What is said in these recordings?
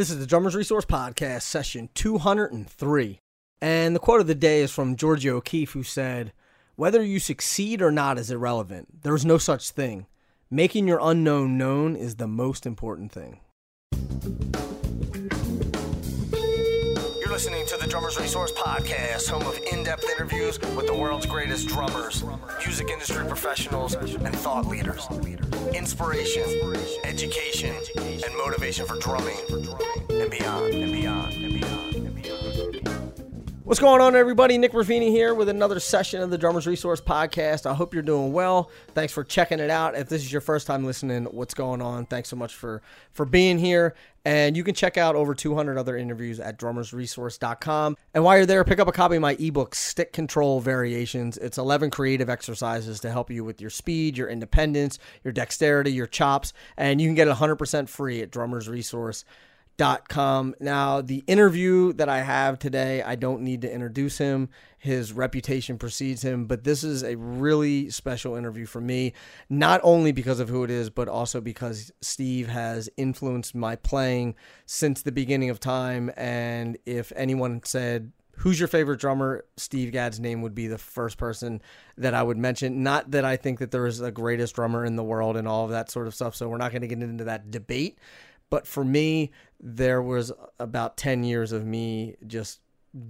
This is the Drummers Resource Podcast, session 203. And the quote of the day is from Georgia O'Keeffe, who said, Whether you succeed or not is irrelevant. There is no such thing. Making your unknown known is the most important thing. You're listening to the Drummers Resource Podcast, home of in depth interviews with the world's greatest drummers, music industry professionals, and thought leaders. Inspiration, education, and motivation for drumming and beyond, and beyond, and beyond, and beyond. What's going on, everybody? Nick Ruffini here with another session of the Drummers Resource Podcast. I hope you're doing well. Thanks for checking it out. If this is your first time listening, what's going on? Thanks so much for for being here. And you can check out over 200 other interviews at drummersresource.com. And while you're there, pick up a copy of my ebook, Stick Control Variations. It's 11 creative exercises to help you with your speed, your independence, your dexterity, your chops. And you can get it 100% free at drummersresource.com com. Now, the interview that I have today, I don't need to introduce him. His reputation precedes him, but this is a really special interview for me, not only because of who it is, but also because Steve has influenced my playing since the beginning of time. And if anyone said, Who's your favorite drummer? Steve Gadd's name would be the first person that I would mention. Not that I think that there is the greatest drummer in the world and all of that sort of stuff. So we're not going to get into that debate. But for me, there was about 10 years of me just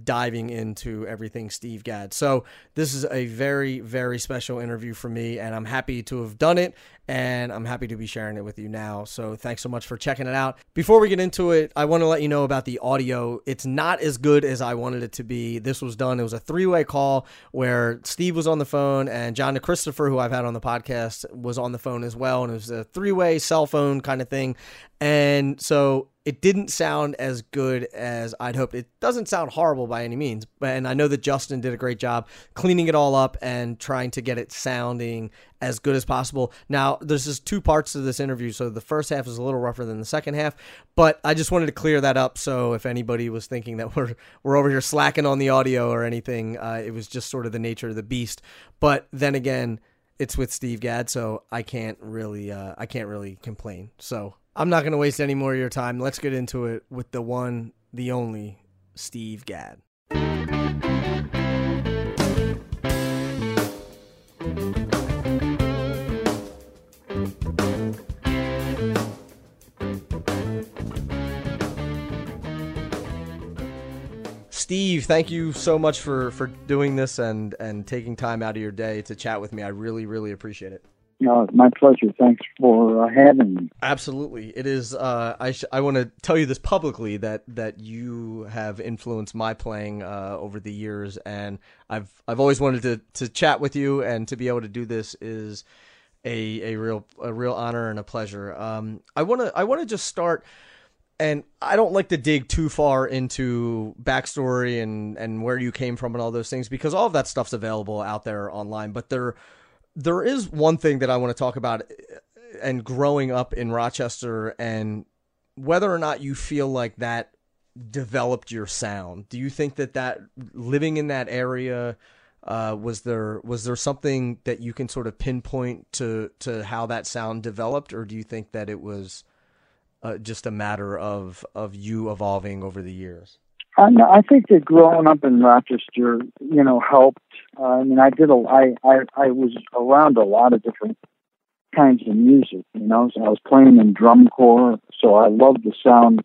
diving into everything Steve Gadd. So this is a very, very special interview for me, and I'm happy to have done it, and I'm happy to be sharing it with you now. So thanks so much for checking it out. Before we get into it, I want to let you know about the audio. It's not as good as I wanted it to be. This was done. It was a three-way call where Steve was on the phone and John Christopher, who I've had on the podcast, was on the phone as well, and it was a three-way cell phone kind of thing. And so it didn't sound as good as I'd hoped. It doesn't sound horrible by any means, and I know that Justin did a great job cleaning it all up and trying to get it sounding as good as possible. Now, there's just two parts to this interview, so the first half is a little rougher than the second half, but I just wanted to clear that up. So if anybody was thinking that we're we're over here slacking on the audio or anything, uh, it was just sort of the nature of the beast. But then again, it's with Steve Gadd, so I can't really uh, I can't really complain. So I'm not going to waste any more of your time. Let's get into it with the one, the only Steve Gadd. Steve, thank you so much for, for doing this and, and taking time out of your day to chat with me. I really, really appreciate it. My pleasure. Thanks for uh, having me. Absolutely, it is. Uh, I sh- I want to tell you this publicly that that you have influenced my playing uh, over the years, and I've I've always wanted to to chat with you, and to be able to do this is a a real a real honor and a pleasure. Um, I want to I want to just start. And I don't like to dig too far into backstory and, and where you came from and all those things because all of that stuff's available out there online. But there, there is one thing that I want to talk about and growing up in Rochester and whether or not you feel like that developed your sound. Do you think that that living in that area uh, was there was there something that you can sort of pinpoint to to how that sound developed, or do you think that it was uh, just a matter of of you evolving over the years? I, I think that growing up in Rochester, you know, helped. Uh, I mean, I did a, I, I, I was around a lot of different kinds of music, you know. So I was playing in drum corps, so I loved the sound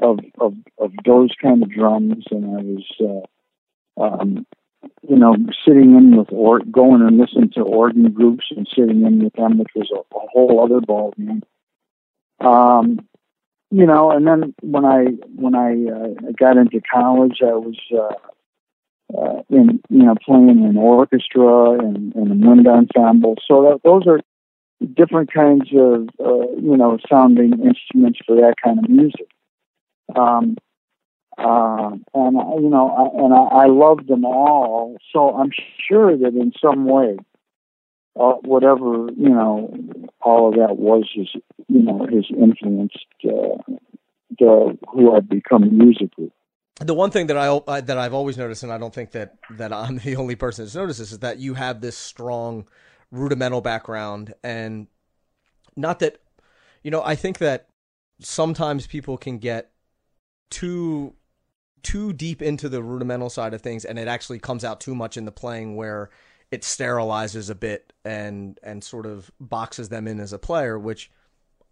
of of of those kind of drums, and I was, uh, um, you know, sitting in with or going and listening to organ groups and sitting in with them, which was a, a whole other ball ballgame. Um, you know, and then when I when I uh, got into college, I was uh, uh, in you know playing in orchestra and, and a wind ensemble. So that, those are different kinds of uh, you know sounding instruments for that kind of music. Um, uh, and I, you know, I, and I, I love them all. So I'm sure that in some way, uh, whatever you know, all of that was his, you know, his influenced uh, the, who I've become musically. The one thing that I, I that I've always noticed, and I don't think that that I'm the only person that's noticed this, is that you have this strong rudimental background, and not that, you know, I think that sometimes people can get too too deep into the rudimental side of things and it actually comes out too much in the playing where it sterilizes a bit and and sort of boxes them in as a player which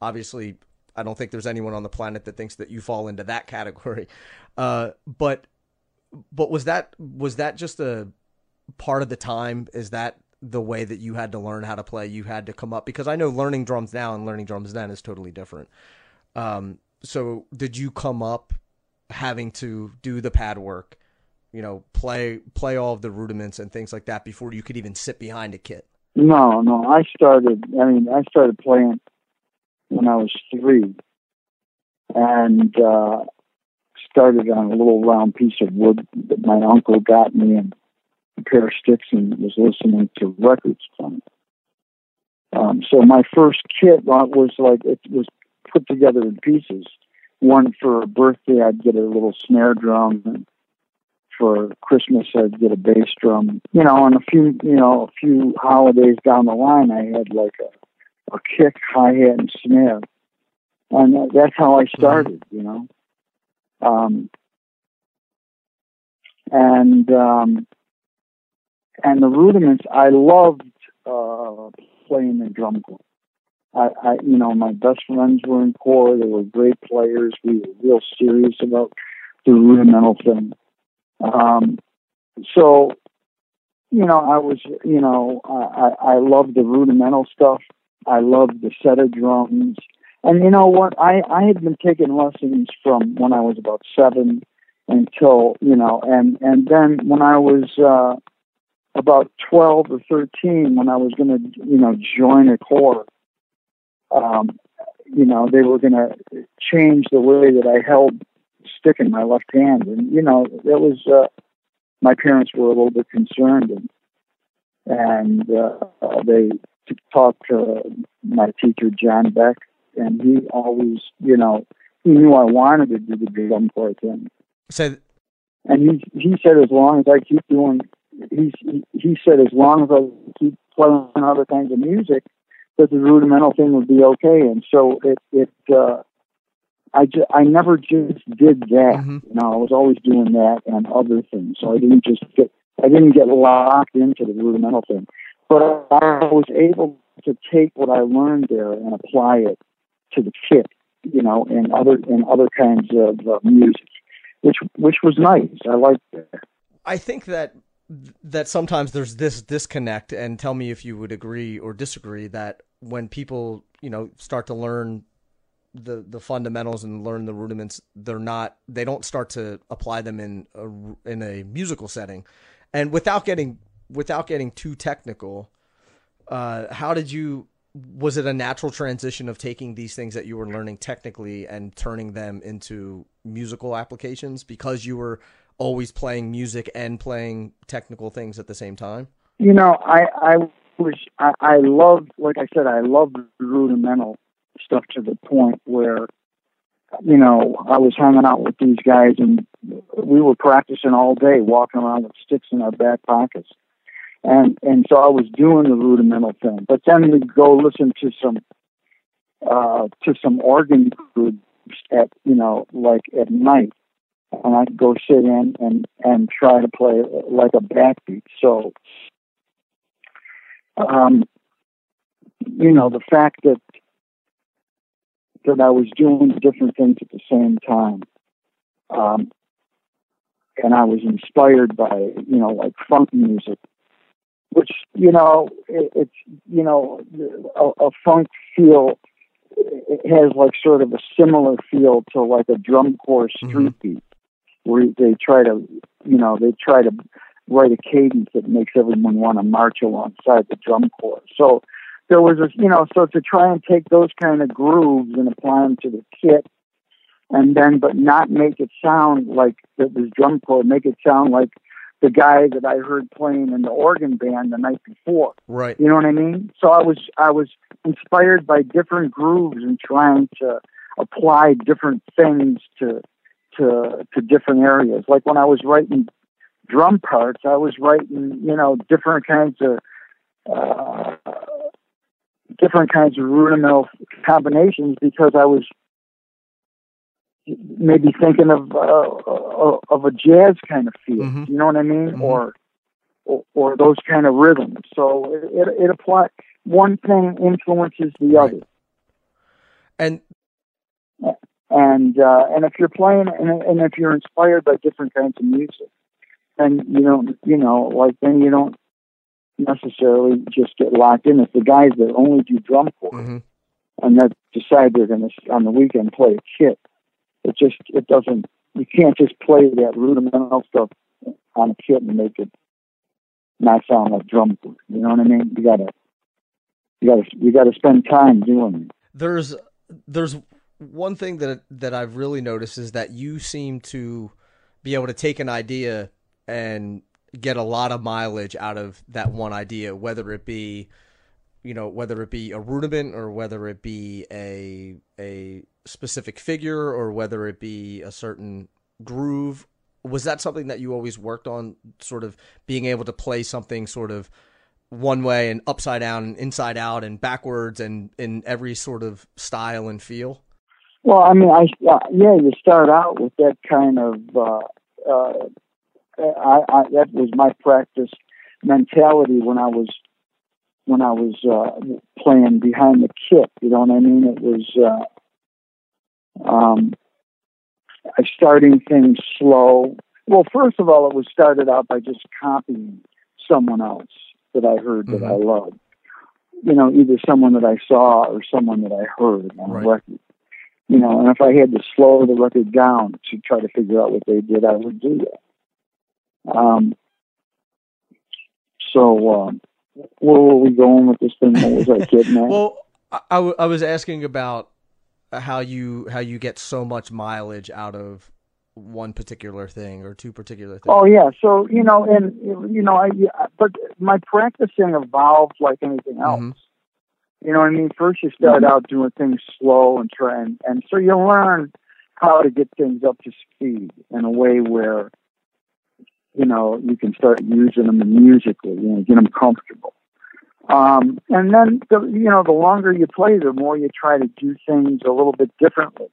obviously I don't think there's anyone on the planet that thinks that you fall into that category. Uh, but but was that was that just a part of the time? Is that the way that you had to learn how to play? You had to come up? Because I know learning drums now and learning drums then is totally different. Um, so did you come up having to do the pad work, you know, play play all of the rudiments and things like that before you could even sit behind a kit? No, no. I started. I mean, I started playing when I was three, and uh, started on a little round piece of wood that my uncle got me and a pair of sticks and was listening to records from. Um, so my first kit was like it was put together in pieces one for a birthday, I'd get a little snare drum. And for Christmas, I'd get a bass drum. You know, and a few, you know, a few holidays down the line, I had like a, a kick, hi hat, and snare. And that's how I started, you know. Um, and um, and the rudiments, I loved uh, playing the drum corps. I, I, you know, my best friends were in corps. They were great players. We were real serious about the rudimental thing. Um, so, you know, I was, you know, I, I loved the rudimental stuff. I loved the set of drums. And you know what? I, I had been taking lessons from when I was about seven until, you know, and, and then when I was, uh, about 12 or 13, when I was going to, you know, join a corps, um, you know, they were going to change the way that I held stick in my left hand, and you know, it was uh, my parents were a little bit concerned, and and uh, they talked to my teacher John Beck, and he always, you know, he knew I wanted to do the drum corps thing. So, and he he said as long as I keep doing, he he said as long as I keep playing other kinds of music, that the rudimental thing would be okay. And so it, it, uh, I, ju- I never just did that. Mm-hmm. You know, I was always doing that and other things. So I didn't just get, I didn't get locked into the rudimental thing. But I was able to take what I learned there and apply it to the kit, you know, and other and other kinds of uh, music, which which was nice. I liked that. I think that that sometimes there's this disconnect and tell me if you would agree or disagree that when people you know start to learn the the fundamentals and learn the rudiments they're not they don't start to apply them in a in a musical setting and without getting without getting too technical uh, how did you was it a natural transition of taking these things that you were learning technically and turning them into musical applications because you were always playing music and playing technical things at the same time? You know, I I was I, I loved like I said I loved rudimental stuff to the point where you know I was hanging out with these guys and we were practicing all day, walking around with sticks in our back pockets. And and so I was doing the rudimental thing. But then we'd go listen to some uh to some organ groups at you know, like at night and I'd go sit in and and try to play like a backbeat. So, um, you know, the fact that that I was doing different things at the same time, um, and I was inspired by you know like funk music, which you know it, it's you know a, a funk feel it has like sort of a similar feel to like a drum corps street mm-hmm. beat where they try to, you know, they try to write a cadence that makes everyone want to march alongside the drum corps. So there was a, you know, so to try and take those kind of grooves and apply them to the kit, and then but not make it sound like the, this drum corps, make it sound like the guy that I heard playing in the organ band the night before. Right. You know what I mean? So I was I was inspired by different grooves and trying to apply different things to to to different areas. Like when I was writing drum parts, I was writing you know different kinds of uh, different kinds of rudimental combinations because I was maybe thinking of uh, of a jazz kind of feel. Mhm. You know what I mean? Mhm. Or, or or those kind of rhythms. So it it, it applies. One thing influences the Right. other. And and uh, and if you're playing and, and if you're inspired by different kinds of music, then you don't you know like then you don't necessarily just get locked in. If the guys that only do drum corps mhm. and that decide they're going to on the weekend play a kit, it just it doesn't. You can't just play that rudimental stuff on a kit and make it not sound like drum corps. You know what I mean? You gotta you gotta you gotta spend time doing it. there's there's one thing that that I've really noticed is that you seem to be able to take an idea and get a lot of mileage out of that one idea, whether it be you know whether it be a rudiment or whether it be a a specific figure or whether it be a certain groove was that something that you always worked on sort of being able to play something sort of one way and upside down and inside out and backwards and in every sort of style and feel Well, I mean, I uh, yeah, you start out with that kind of. Uh, uh, I, I that was my practice mentality when I was when I was uh, playing behind the kit. You know what I mean? It was uh, um, starting things slow. Well, first of all, it was started out by just copying someone else that I heard that I loved. You know, either someone that I saw or someone that I heard on Right. a record. You know, and if I had to slow the record down to try to figure out what they did, I would do that. Um, so, um, where were we going with this thing? What was I getting at? well I, I, w- I was asking about how you how you get so much mileage out of one particular thing or two particular things Oh yeah, so you know, and you know, I but my practicing evolved like anything else. Mhm. You know what I mean? First, you start out doing things slow and try, and, and so you learn how to get things up to speed in a way where you know you can start using them musically, you know, get them comfortable. Um, and then, the, you know, the longer you play, the more you try to do things a little bit differently.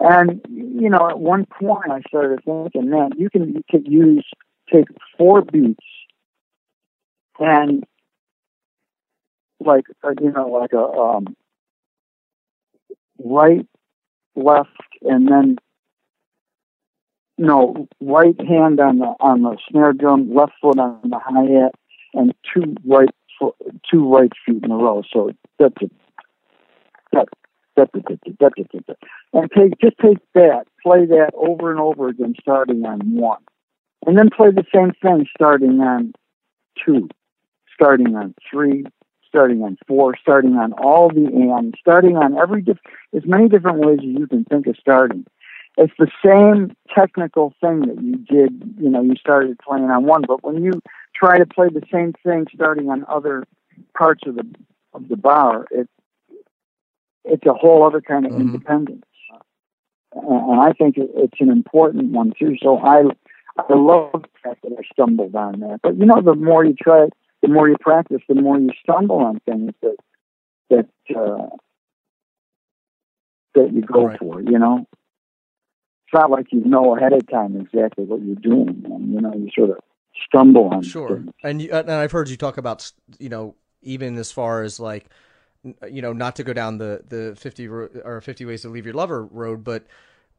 And you know, at one point, I started thinking, man, you can you could use take four beats and like uh, you know, like a um, right, left, and then no right hand on the on the snare drum, left foot on the hi hat, and two right foot, two right feet in a row. So that's it. And take just take that, play that over and over again, starting on one, and then play the same thing starting on two, starting on three, starting on four, starting on all the and starting on every diff- as many different ways as you can think of starting. It's the same technical thing that you did, you know, you started playing on one, but when you try to play the same thing starting on other parts of the of the bar, it it's a whole other kind of Mhm. independence. And I think it's an important one too. So I I love the fact that I stumbled on that. But you know, the more you try, the more you practice, the more you stumble on things that that uh, that you go Right. for. You know, it's not like you know ahead of time exactly what you're doing. And, you know, you sort of stumble on Sure, things. and you, and I've heard you talk about you know even as far as like you know not to go down the the fifty ro- or fifty ways to leave your lover road, but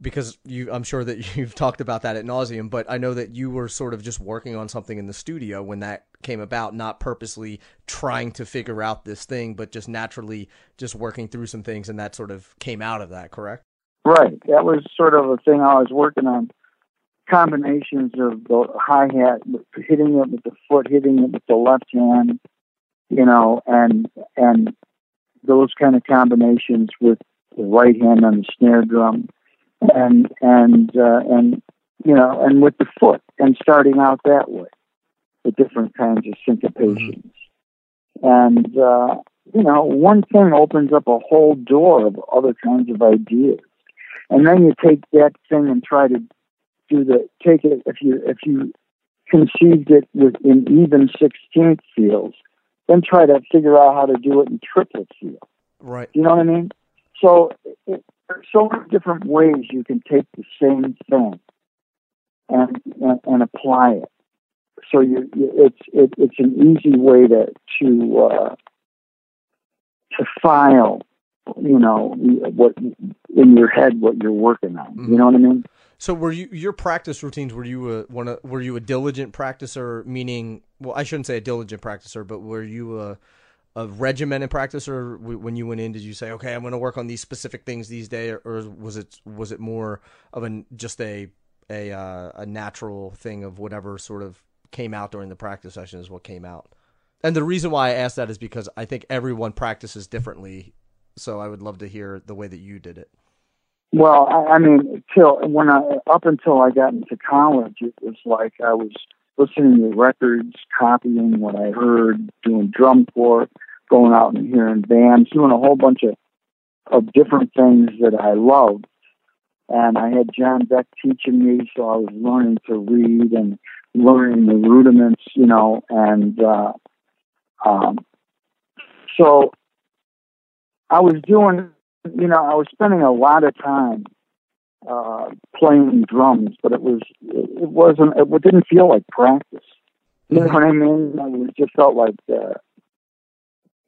because you I'm sure that you've talked about that at nauseum. But I know that you were sort of just working on something in the studio when that came about, not purposely trying to figure out this thing, but just naturally just working through some things, and that sort of came out of that. Correct? Right. That was sort of a thing I was working on. Combinations of the hi hat, hitting it with the foot, hitting it with the left hand, you know, and and those kind of combinations with the right hand on the snare drum, and and uh, and you know, and with the foot, and starting out that way, the different kinds of syncopations, and uh, you know, one thing opens up a whole door of other kinds of ideas and then you take that thing and try to do the take it if you if you conceived it with in even sixteenth feels, then try to figure out how to do it in triplet feel. Right. You know what I mean? So it, are so many different ways you can take the same thing and and, and apply it. So you, you it's it, it's an easy way to to uh, to file, you know, what in your head what you're working on. You know what I mean? So were you your practice routines? Were you a one? Were you a diligent practicer? Meaning, well, I shouldn't say a diligent practicer, but were you a a regimented practicer? When you went in, did you say, "Okay, I'm going to work on these specific things these days," or was it was it more of a just a a uh, a natural thing of whatever sort of came out during the practice session is what came out? And the reason why I asked that is because I think everyone practices differently. So I would love to hear the way that you did it. Well, I, I mean, till when I up until I got into college, it was like I was listening to records, copying what I heard, doing drum corps, going out and hearing bands, doing a whole bunch of of different things that I loved. And I had John Beck teaching me, so I was learning to read and learning the rudiments, you know, and uh, um, so I was doing you know, I was spending a lot of time uh, playing drums, but it was it wasn't it didn't feel like practice. You know what I mean? It just felt like uh,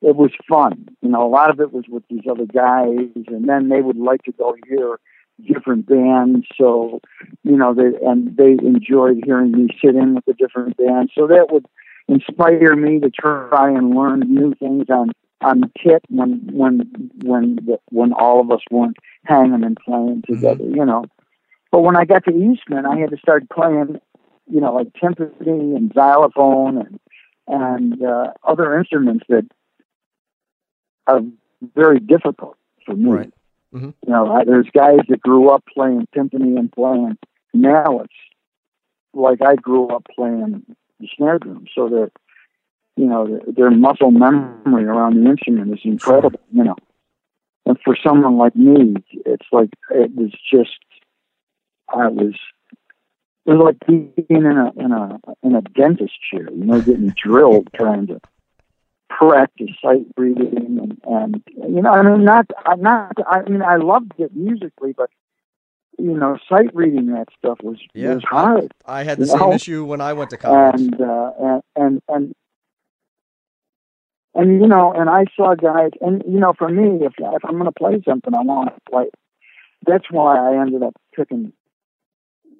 it was fun. You know, a lot of it was with these other guys, and then they would like to go hear different bands. So, you know, they and they enjoyed hearing me sit in with the different bands. So that would inspire me to try and learn new things on on the kit when when when when all of us weren't hanging and playing mm-hmm. together, mm-hmm. you know. But when I got to Eastman, I had to start playing, you know, like timpani and xylophone and and uh, other instruments that are very difficult for me. Right. Mm-hmm. You know, I, there's guys that grew up playing timpani and playing mallets, like I grew up playing the snare drum. So that you know, their muscle memory around the instrument is incredible, you know. And for someone like me, it's like it was just, I was, it was like being in a in a in a dentist chair, you know, getting drilled trying to practice sight reading and, and you know, I mean, not I'm not, I mean, I loved it musically, but you know, sight reading that stuff was yeah, was hard. I had the same know? issue when I went to college. And uh, and and and and you know, and I saw guys, and you know, for me, if if I'm going to play something, I want to play. That's why I ended up picking,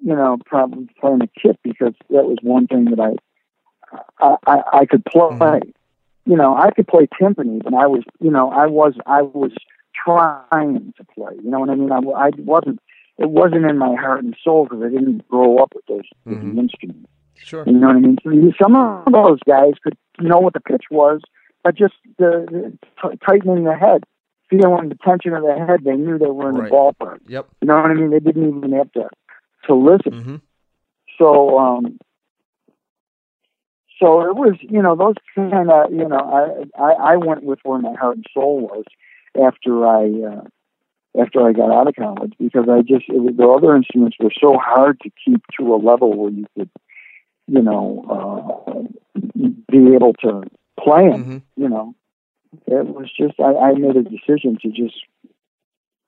you know, probably playing a kit because that was one thing that I I I, I could play. Mm-hmm. You know, I could play timpani, but I was, you know, I was I was trying to play. You know what I mean? I, I wasn't. It wasn't in my heart and soul because I didn't grow up with those mm-hmm. instruments. Sure. You know what I mean? So some of those guys could know what the pitch was but just the, the t- tightening the head, feeling the tension of the head. They knew they were in right. the ballpark. Yep. You know what I mean? They didn't even have to to listen. Mm-hmm. So, um, so it was, you know, those kind of, you know, I, I I went with where my heart and soul was after I uh, after I got out of college because I just it, the other instruments were so hard to keep to a level where you could, you know, uh, be able to playing. Mm-hmm. You know, it was just I, I made a decision to just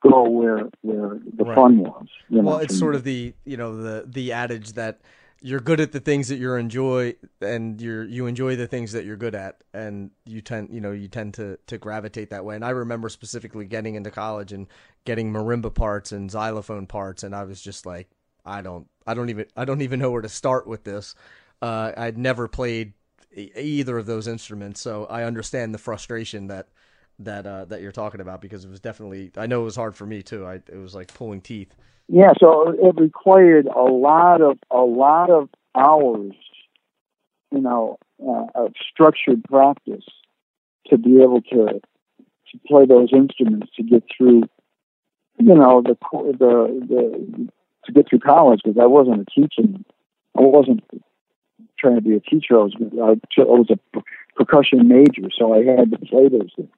go where where the right. fun was. You know, well, it's sort of the you know the the adage that you're good at the things that you enjoy and you're you enjoy the things that you're good at and you tend you know you tend to to gravitate that way and i remember specifically getting into college and getting marimba parts and xylophone parts and i was just like i don't i don't even i don't even know where to start with this uh, i'd never played either of those instruments. So I understand the frustration that that uh, that you're talking about because it was definitely I know it was hard for me too. I it was like pulling teeth. Yeah, so it required a lot of a lot of hours, you know, uh, of structured practice to be able to to play those instruments to get through, you know, the the the to get through college because I wasn't a teaching, I wasn't trying to be a teacher, I was I was a percussion major, so I had to play those things.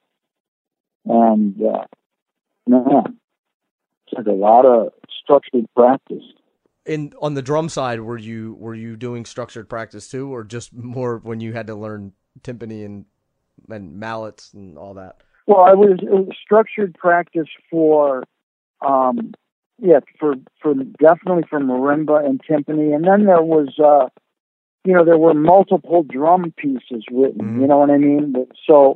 And uh, man, it's like a lot of structured practice. In on the drum side, were you were you doing structured practice too, or just more when you had to learn timpani and and mallets and all that? Well, I was, it was structured practice for um, yeah, for for definitely for marimba and timpani, and then there was, uh, you know, there were multiple drum pieces written. Mhm. You know what I mean? So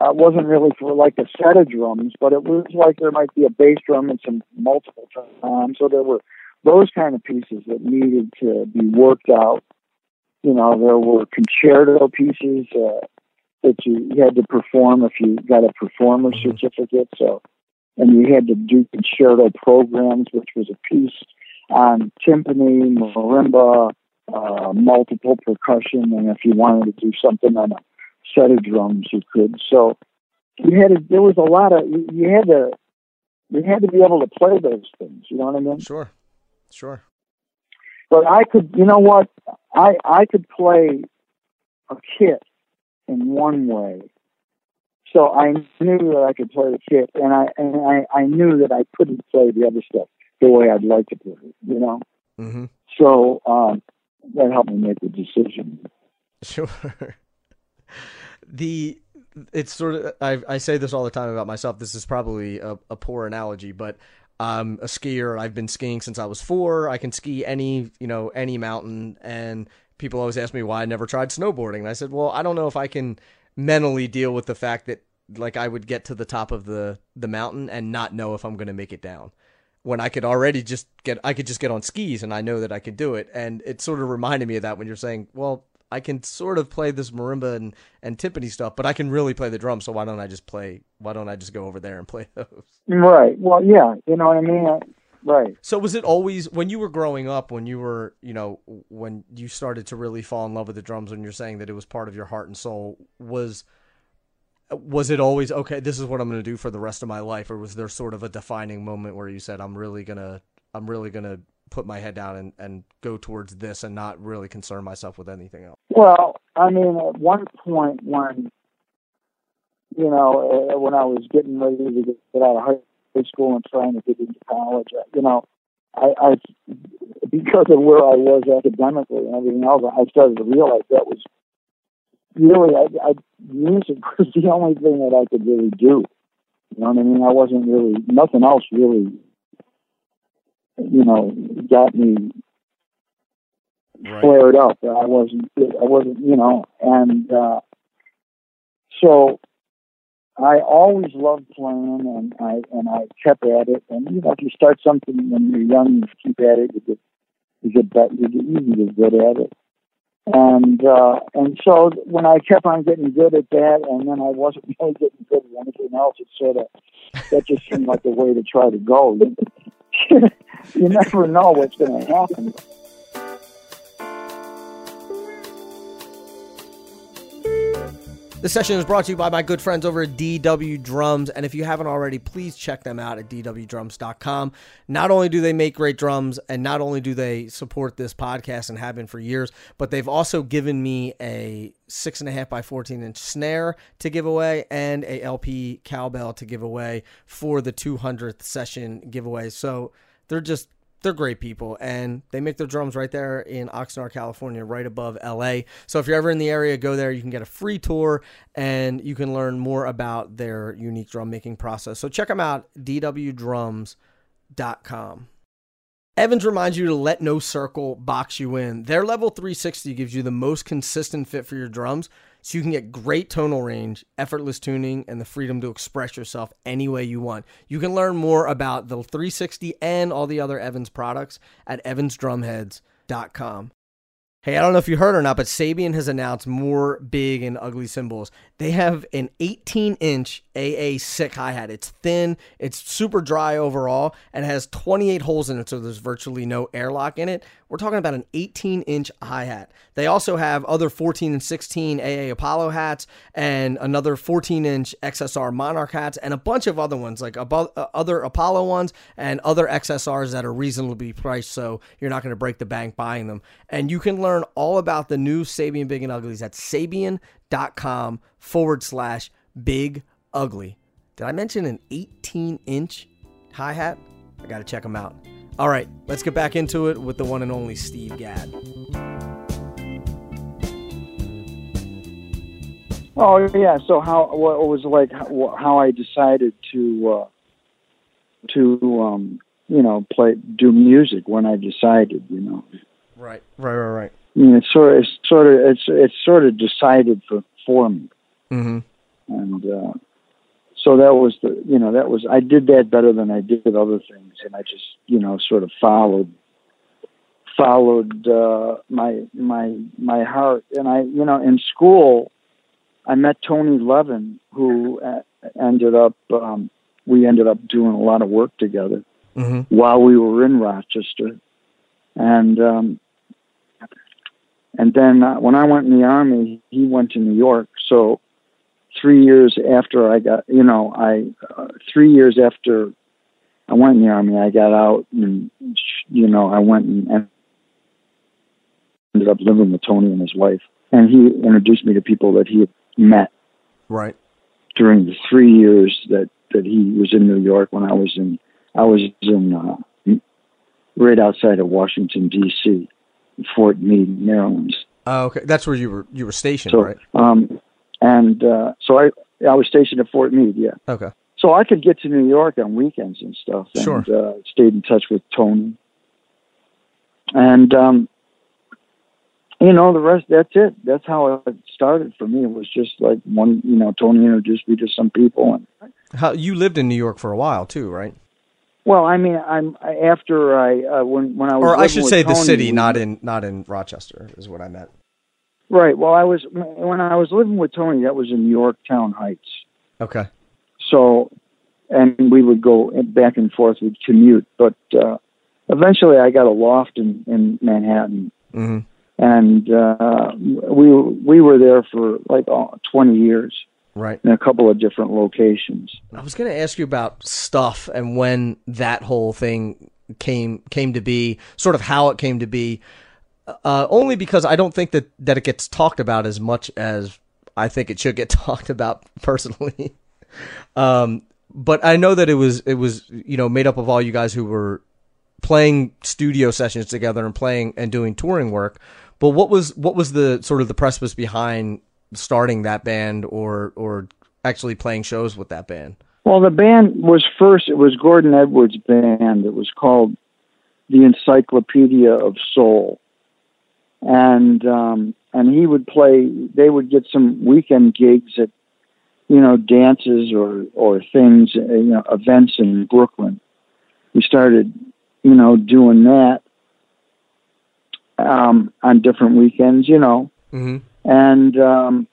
uh, it wasn't really for like a set of drums, but it was like there might be a bass drum and some multiple drums. So there were those kind of pieces that needed to be worked out. You know, there were concerto pieces uh, that you, you had to perform if you got a performer Mhm. certificate. So, and you had to do concerto programs, which was a piece on timpani, marimba, uh, multiple percussion, and if you wanted to do something on a set of drums, you could. So, you had to. There was a lot of. You had to. You had to be able to play those things. You know what I mean? Sure, sure. but I could, you know what? I I could play a kit in one way, so I knew that I could play the kit, and I and I I knew that I couldn't play the other stuff the way I'd like to play it. You know, hmm so um, that helped me make the decision. Sure. the it's sort of I I say this all the time about myself. This is probably a, a poor analogy, but I'm a skier. I've been skiing since I was four. I can ski any you know any mountain, and people always ask me why I never tried snowboarding. And I said, well, I don't know if I can mentally deal with the fact that like I would get to the top of the the mountain and not know if I'm going to make it down when I could already just get I could just get on skis and I know that I could do it and it sort of reminded me of that when you're saying well I can sort of play this marimba and and timpani stuff but I can really play the drums so why don't I just play why don't I just go over there and play those Right. Well, yeah. You know what I mean? I, right. so was it always when you were growing up when you were you know when you started to really fall in love with the drums when you're saying that it was part of your heart and soul was was it always okay this is what i'm going to do for the rest of my life or was there sort of a defining moment where you said i'm really going to i'm really going to put my head down and, and go towards this and not really concern myself with anything else Well, I mean, at one point when, you know, uh, when I was getting ready to get out of high school and trying to get into college, uh, you know, I, I because of where I was academically and everything else, I started to realize that was really, I, I music was the only thing that I could really do. You know what I mean? I wasn't really, nothing else really, you know, got me flared up. I wasn't, I wasn't, you know, and uh, so I always loved playing, and I and I kept at it. And you know, if you start something when you're young, you keep at it, you get you get better, you get you get at it. And uh, and so when I kept on getting good at that, and then I wasn't really getting good at anything else, it sort of that just seemed like the way to try to go. you never know what's going to happen. This session is brought to you by my good friends over at DW Drums. And if you haven't already, please check them out at dwdrums.com. Not only do they make great drums, and not only do they support this podcast and have been for years, but they've also given me a six and a half by 14 inch snare to give away and a LP cowbell to give away for the 200th session giveaway. So they're just they're great people and they make their drums right there in Oxnard, California, right above LA. So if you're ever in the area, go there. You can get a free tour and you can learn more about their unique drum making process. So check them out, dwdrums.com. Evans reminds you to let no circle box you in. Their level 360 gives you the most consistent fit for your drums so you can get great tonal range, effortless tuning, and the freedom to express yourself any way you want. You can learn more about the 360 and all the other Evans products at evansdrumheads.com. Hey, I don't know if you heard or not, but Sabian has announced more big and ugly cymbals. They have an 18 inch AA sick hi hat. It's thin, it's super dry overall, and has 28 holes in it, so there's virtually no airlock in it. We're talking about an 18 inch hi hat. They also have other 14 and 16 AA Apollo hats, and another 14 inch XSR Monarch hats, and a bunch of other ones, like above, uh, other Apollo ones and other XSRs that are reasonably priced, so you're not going to break the bank buying them. And you can learn all about the new Sabian Big and Uglies at sabian.com forward slash big ugly. Did I mention an 18 inch hi hat? I got to check them out. All right, let's get back into it with the one and only Steve Gadd. Oh yeah. So how what was like how, how I decided to uh, to um, you know play do music when I decided. You know. Right. Right. Right. Right. I mean, it's sort of it's sort of it's it's sort of decided for for me. Mm-hmm. And uh, so that was the you know that was I did that better than I did other things, and I just you know sort of followed followed uh, my my my heart. And I you know in school I met Tony Levin, who uh, ended up um, we ended up doing a lot of work together Mm-hmm. while we were in Rochester, and um, and then uh, when I went in the army, he went to New York. So three years after I got, you know, I uh, three years after I went in the army, I got out, and you know, I went and ended up living with Tony and his wife, and he introduced me to people that he had met Right. during the three years that that he was in New York when I was in I was in uh, right outside of Washington D.C., Fort Meade, Maryland. Oh, okay. That's where you were you were stationed, So, right? um, and uh, so I I was stationed at Fort Meade, yeah. Okay. So I could get to New York on weekends and stuff, and Sure. uh, stayed in touch with Tony. And um, you know the rest. That's it. That's how it started for me. It was just like one. You know, Tony introduced me to some people, and How you lived in New York for a while too, right? Well, I mean, I'm after I uh, when when I was Or I should say the city, not in not in Rochester, is what I meant. right. Well, I was when I was living with Tony. That was in Yorktown Heights. Okay. So, and we would go back and forth. We'd commute, but uh, eventually, I got a loft in in Manhattan, hmm and uh, we we were there for like uh, twenty years Right. in a couple of different locations. I was going to ask you about stuff and when that whole thing came came to be, sort of how it came to be. Uh, only because I don't think that that it gets talked about as much as I think it should get talked about personally. um, but I know that it was it was you know made up of all you guys who were playing studio sessions together and playing and doing touring work. But what was what was the sort of the precipice behind starting that band or or actually playing shows with that band? Well, the band was first. It was Gordon Edwards' band. It was called the Encyclopedia of Soul, and um, and he would play. They would get some weekend gigs at, you know, dances or or things, uh, you know, events in Brooklyn. We started, you know, doing that um, on different weekends, you know, Mm-hmm. And um,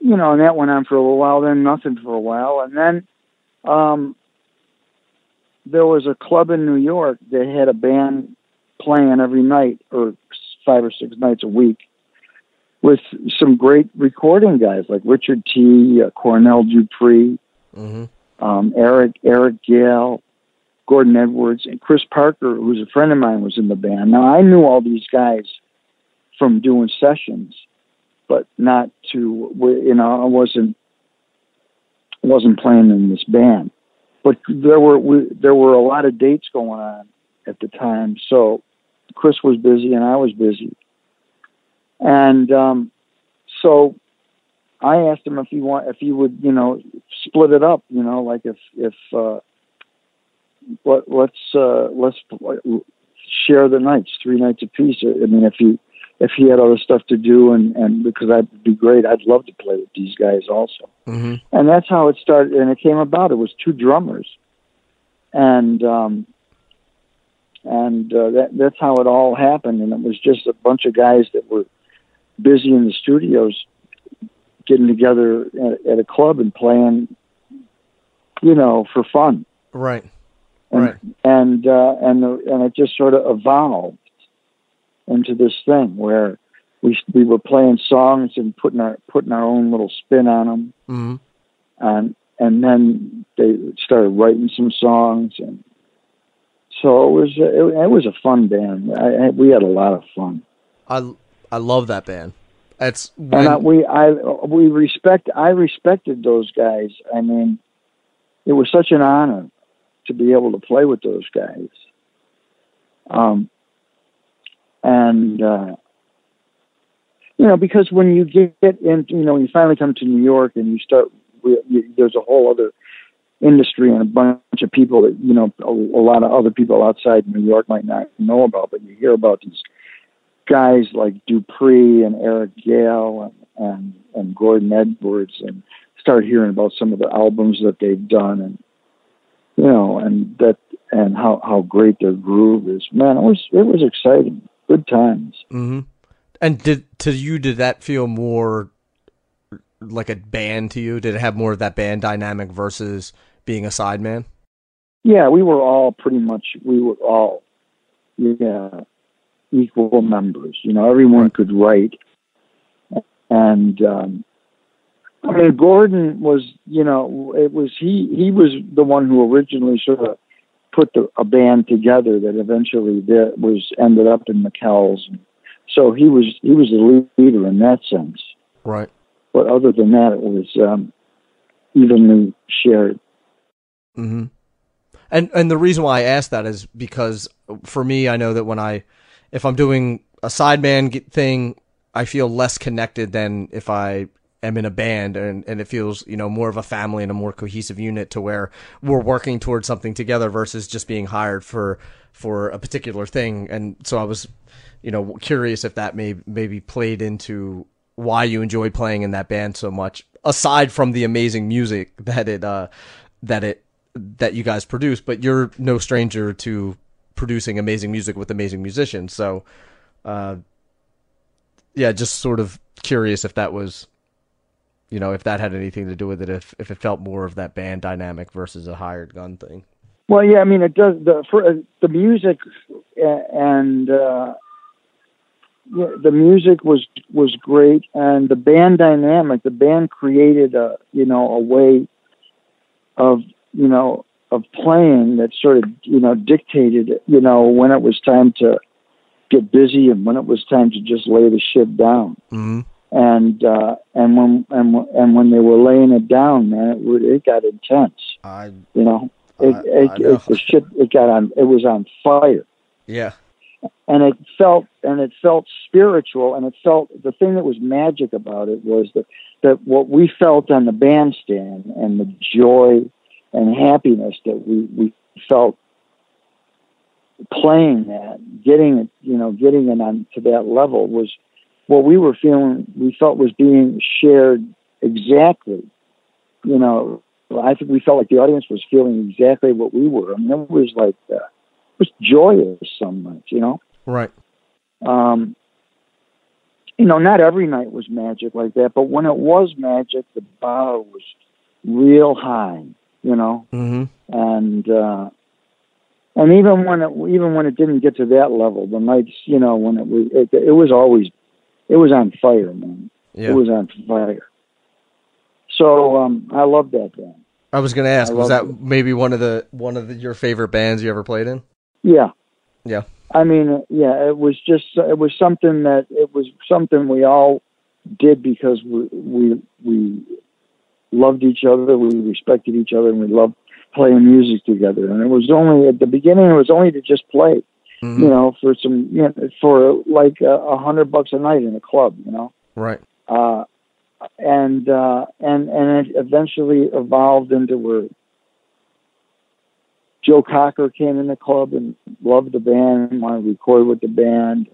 you know, and that went on for a little while. Then nothing for a while, and then um, there was a club in New York that had a band playing every night, or five or six nights a week, with some great recording guys like Richard Tee, uh, Cornell Dupree, Mm-hmm. um, Eric Eric Gale, Gordon Edwards, and Chris Parker, who's a friend of mine, was in the band. Now I knew all these guys from doing sessions, but not to you know I wasn't wasn't playing in this band. But there were we, there were a lot of dates going on at the time, so Chris was busy and I was busy, and um, so I asked him if he want if he would you know split it up you know like if if uh, let let's uh, let's share the nights three nights apiece. I mean if he if he had other stuff to do and and because that'd be great I'd love to play with these guys also Mm-hmm. and that's how it started and it came about it was two drummers and um and uh, that that's how it all happened and it was just a bunch of guys that were busy in the studios getting together at, at a club and playing you know for fun Right. and Right. and uh, and the, and it just sort of evolved into this thing where we we were playing songs and putting our putting our own little spin on them Mm-hmm. and and then they started writing some songs and so it was it, it was a fun band. I, I, we had a lot of fun. I I love that band. It's and I, we I we respect I respected those guys. I mean it was such an honor to be able to play with those guys. Um and uh you know because when you get in you know when you finally come to New York and you start you, there's a whole other industry and a bunch of people that you know a, a lot of other people outside New York might not know about, but you hear about these guys like Dupree and Eric Gale and, and and Gordon Edwards and start hearing about some of the albums that they've done and you know and that and how how great their groove is. Man, it was it was exciting. Good times. Mm-hmm. And did to you did that feel more like a band to you? Did it have more of that band dynamic versus being a sideman? Yeah, we were all pretty much we were all yeah equal members. You know, everyone could write, and um, I mean, Gordon was you know it was he he was the one who originally sort of put the, a band together that eventually that was ended up in Mikell's. So he was he was the leader in that sense. Right. But other than that, it was um, evenly shared. Mm-hmm. And and the reason why I ask that is because for me, I know that when I, if I'm doing a sideman thing, I feel less connected than if I am in a band and, and it feels, you know, more of a family and a more cohesive unit to where we're working towards something together versus just being hired for for a particular thing. And so I was, you know, curious if that may maybe played into why you enjoyed playing in that band so much, aside from the amazing music that it uh that it that you guys produce, but you're no stranger to producing amazing music with amazing musicians. So, uh, yeah, just sort of curious if that was, you know, if that had anything to do with it, if if it felt more of that band dynamic versus a hired gun thing. Well, yeah, I mean, it does the for uh, the music and uh, yeah, the music was was great, and the band dynamic. The band created a you know a way of you know of playing that sort of you know dictated you know when it was time to get busy and when it was time to just lay the shit down. Mm-hmm. And uh, and when and and when they were laying it down, man, it would, it got intense. I you know it, I, it, I know. it the shit it got on it was on fire yeah. and it felt and it felt spiritual and it felt the thing that was magic about it was that that what we felt on the bandstand and the joy and happiness that we we felt playing that getting it you know getting it on to that level was what we were feeling we felt was being shared exactly you know i think we felt like the audience was feeling exactly what we were i mean it was like uh, it was joyous so much you know Right. um, you know, not every night was magic like that, but when it was magic, the bar was real high, you know, Mm-hmm. and uh, and even when it even when it didn't get to that level, the nights, you know, when it was it, it was always it was on fire, man. Yeah. It was on fire. So um, I love that band. I was gonna ask, I was that maybe one of the one of the, your favorite bands you ever played in? Yeah. Yeah. I mean, yeah, it was just it was something that it was something we all did because we we we loved each other, we respected each other, and we loved playing music together. And it was only at the beginning, it was only to just play, Mhm. you know, for some, you know, for like a, a hundred bucks a night in a club, you know. Right. Uh, and uh, and and it eventually evolved into where Joe Cocker came in the club and loved the band, and wanted to record with the band.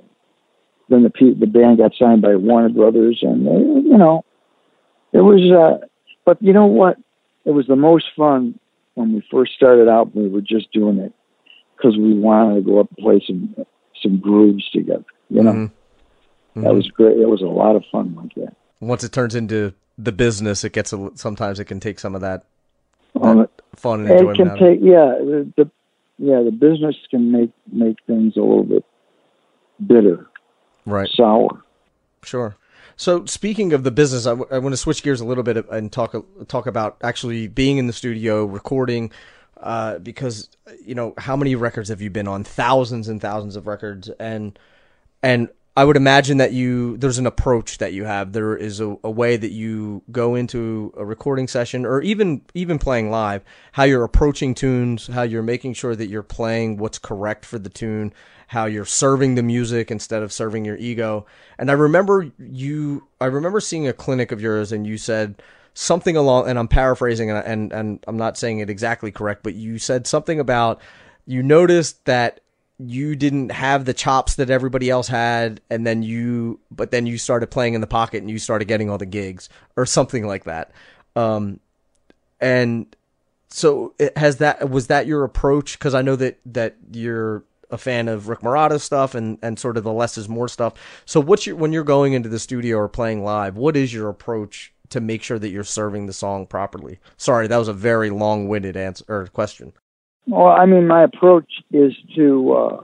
Then the pe- the band got signed by Warner Brothers, and uh, you know, it was. Uh, but you know what? It was the most fun when we first started out. We were just doing it because we wanted to go up and play some some grooves together. You know, Mhm. that was great. It was a lot of fun like that. Once it turns into the business, it gets a, sometimes it can take some of that Um, fun and it enjoyment. can take yeah the, the yeah the business can make make things a little bit bitter Right. sour Sure. So speaking of the business, I, w- I want to switch gears a little bit and talk talk about actually being in the studio recording, uh, because you know how many records have you been on? Thousands and thousands of records, and and I would imagine that you there's an approach that you have. There is a, a way that you go into a recording session, or even even playing live. How you're approaching tunes, how you're making sure that you're playing what's correct for the tune, how you're serving the music instead of serving your ego. And I remember you, I remember seeing a clinic of yours, and you said something along, and I'm paraphrasing, and and, and I'm not saying it exactly correct, but you said something about you noticed that you didn't have the chops that everybody else had and then you but then you started playing in the pocket and you started getting all the gigs or something like that. Um and so has that was that your approach? Because i know that that you're a fan of rick Marotta stuff and and sort of the less is more stuff. So what's your when you're going into the studio or playing live what is your approach to make sure that you're serving the song properly. Sorry that was a very long-winded answer or question. Well, I mean, my approach is to uh,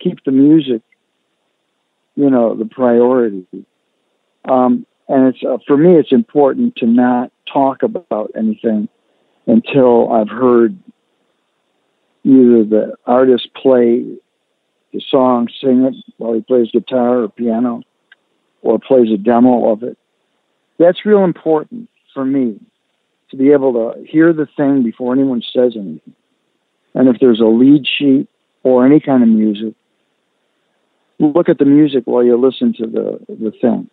keep the music, you know, the priority. Um, and it's uh, for me, it's important to not talk about anything until I've heard either the artist play the song, sing it while he plays guitar or piano, or plays a demo of it. That's real important for me to be able to hear the thing before anyone says anything. And if there's a lead sheet or any kind of music, look at the music while you listen to the, the thing,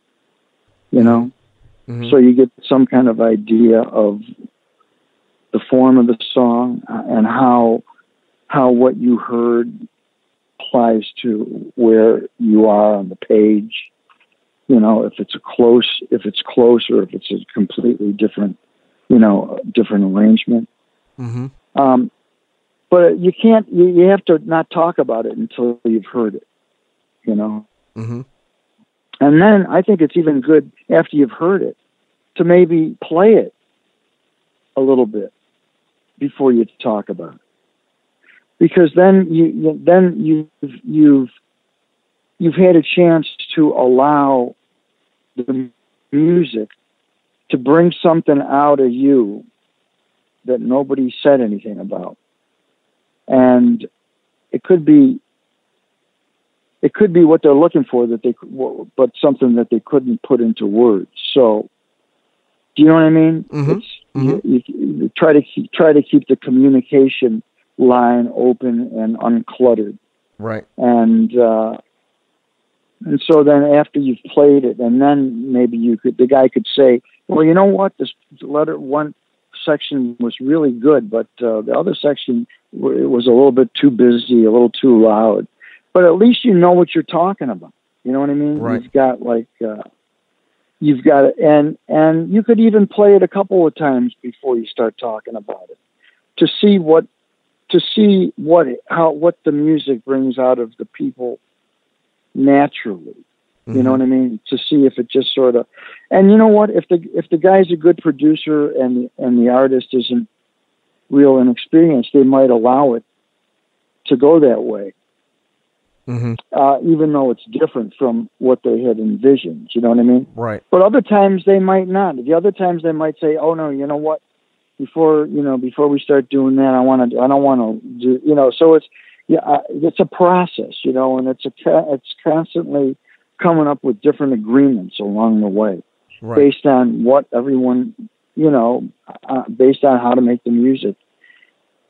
you know? Mm-hmm. So you get some kind of idea of the form of the song and how how what you heard applies to where you are on the page. You know, if it's a close, if it's close, or if it's a completely different you know, different arrangement. Mm-hmm. Um, but you can't, you, you have to not talk about it until you've heard it, you know? Mm-hmm. And then I think it's even good after you've heard it to maybe play it a little bit before you talk about it. Because then you, then you've, you've, you've had a chance to allow the music to bring something out of you that nobody said anything about. And it could be it could be what they're looking for that they but something that they couldn't put into words. So do you know what I mean? Mm-hmm. mm-hmm. You, you, you try to keep, try to keep the communication line open and uncluttered. Right. And uh, and so then after you've played it, and then maybe you could the guy could say, well, you know what? This letter one section was really good, but uh, the other section it was a little bit too busy, a little too loud. But at least you know what you're talking about. You know what I mean? Right. You've got like uh, you've got it, and and you could even play it a couple of times before you start talking about it to see what to see what how what the music brings out of the people naturally. Mm-hmm. You know mm-hmm. what I mean? To see if it just sort of, and you know what? If the if the guy's a good producer and and the artist isn't real inexperienced, they might allow it to go that way. Mm-hmm. Uh, even though it's different from what they had envisioned, you know what I mean? Right. But other times they might not. The other times they might say, "Oh no, you know what? Before you know, before we start doing that, I want to. I don't want to do. You know." So it's yeah, uh, it's a process, you know, and it's a it's constantly coming up with different agreements along the way, right. based on what everyone, you know, uh, based on how to make the music,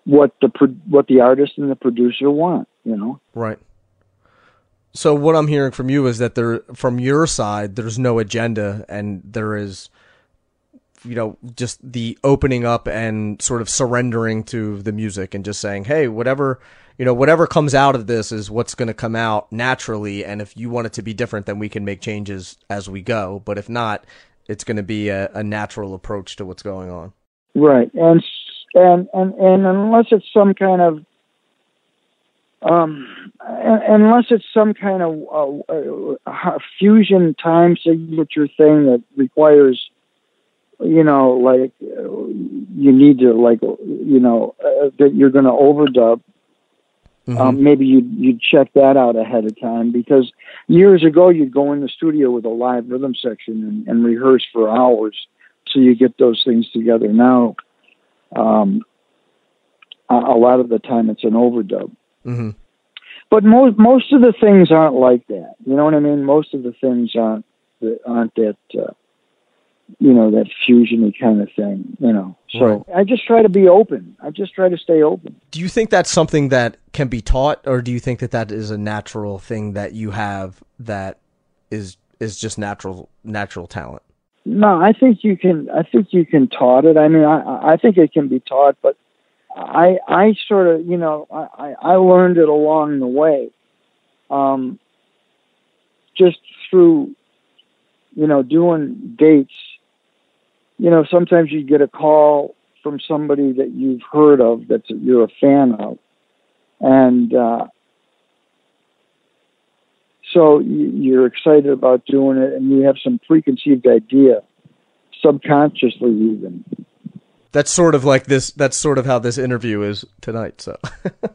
what the what the artist and the producer want, you know. Right. So what I'm hearing from you is that there, from your side, there's no agenda, and there is, you know, just the opening up and sort of surrendering to the music and just saying, hey, whatever you know, whatever comes out of this is what's going to come out naturally. And if you want it to be different, then we can make changes as we go. But if not, it's going to be a, a natural approach to what's going on. Right. And, and, and, and unless it's some kind of, um, unless it's some kind of uh, uh, fusion time signature thing that requires, you know, like uh, you need to like, you know, uh, that you're going to overdub Mm-hmm. Um, maybe you'd, you'd check that out ahead of time because years ago you'd go in the studio with a live rhythm section and, and rehearse for hours so you get those things together. Now, um, a, a lot of the time it's an overdub. Mm-hmm. But most most of the things aren't like that. You know what I mean? Most of the things aren't aren't that uh, you know, that fusiony kind of thing, you know. So right. I just try to be open. I just try to stay open. Do you think that's something that can be taught, or do you think that that is a natural thing that you have that is is just natural natural talent? No, I think you can. I think you can taught it. I mean, I I think it can be taught, but I I sort of you know I I learned it along the way, um, just through you know doing dates. You know, sometimes you get a call from somebody that you've heard of that you're a fan of, and uh, so you're excited about doing it, and you have some preconceived idea, subconsciously even. That's sort of like this. That's sort of how this interview is tonight. So.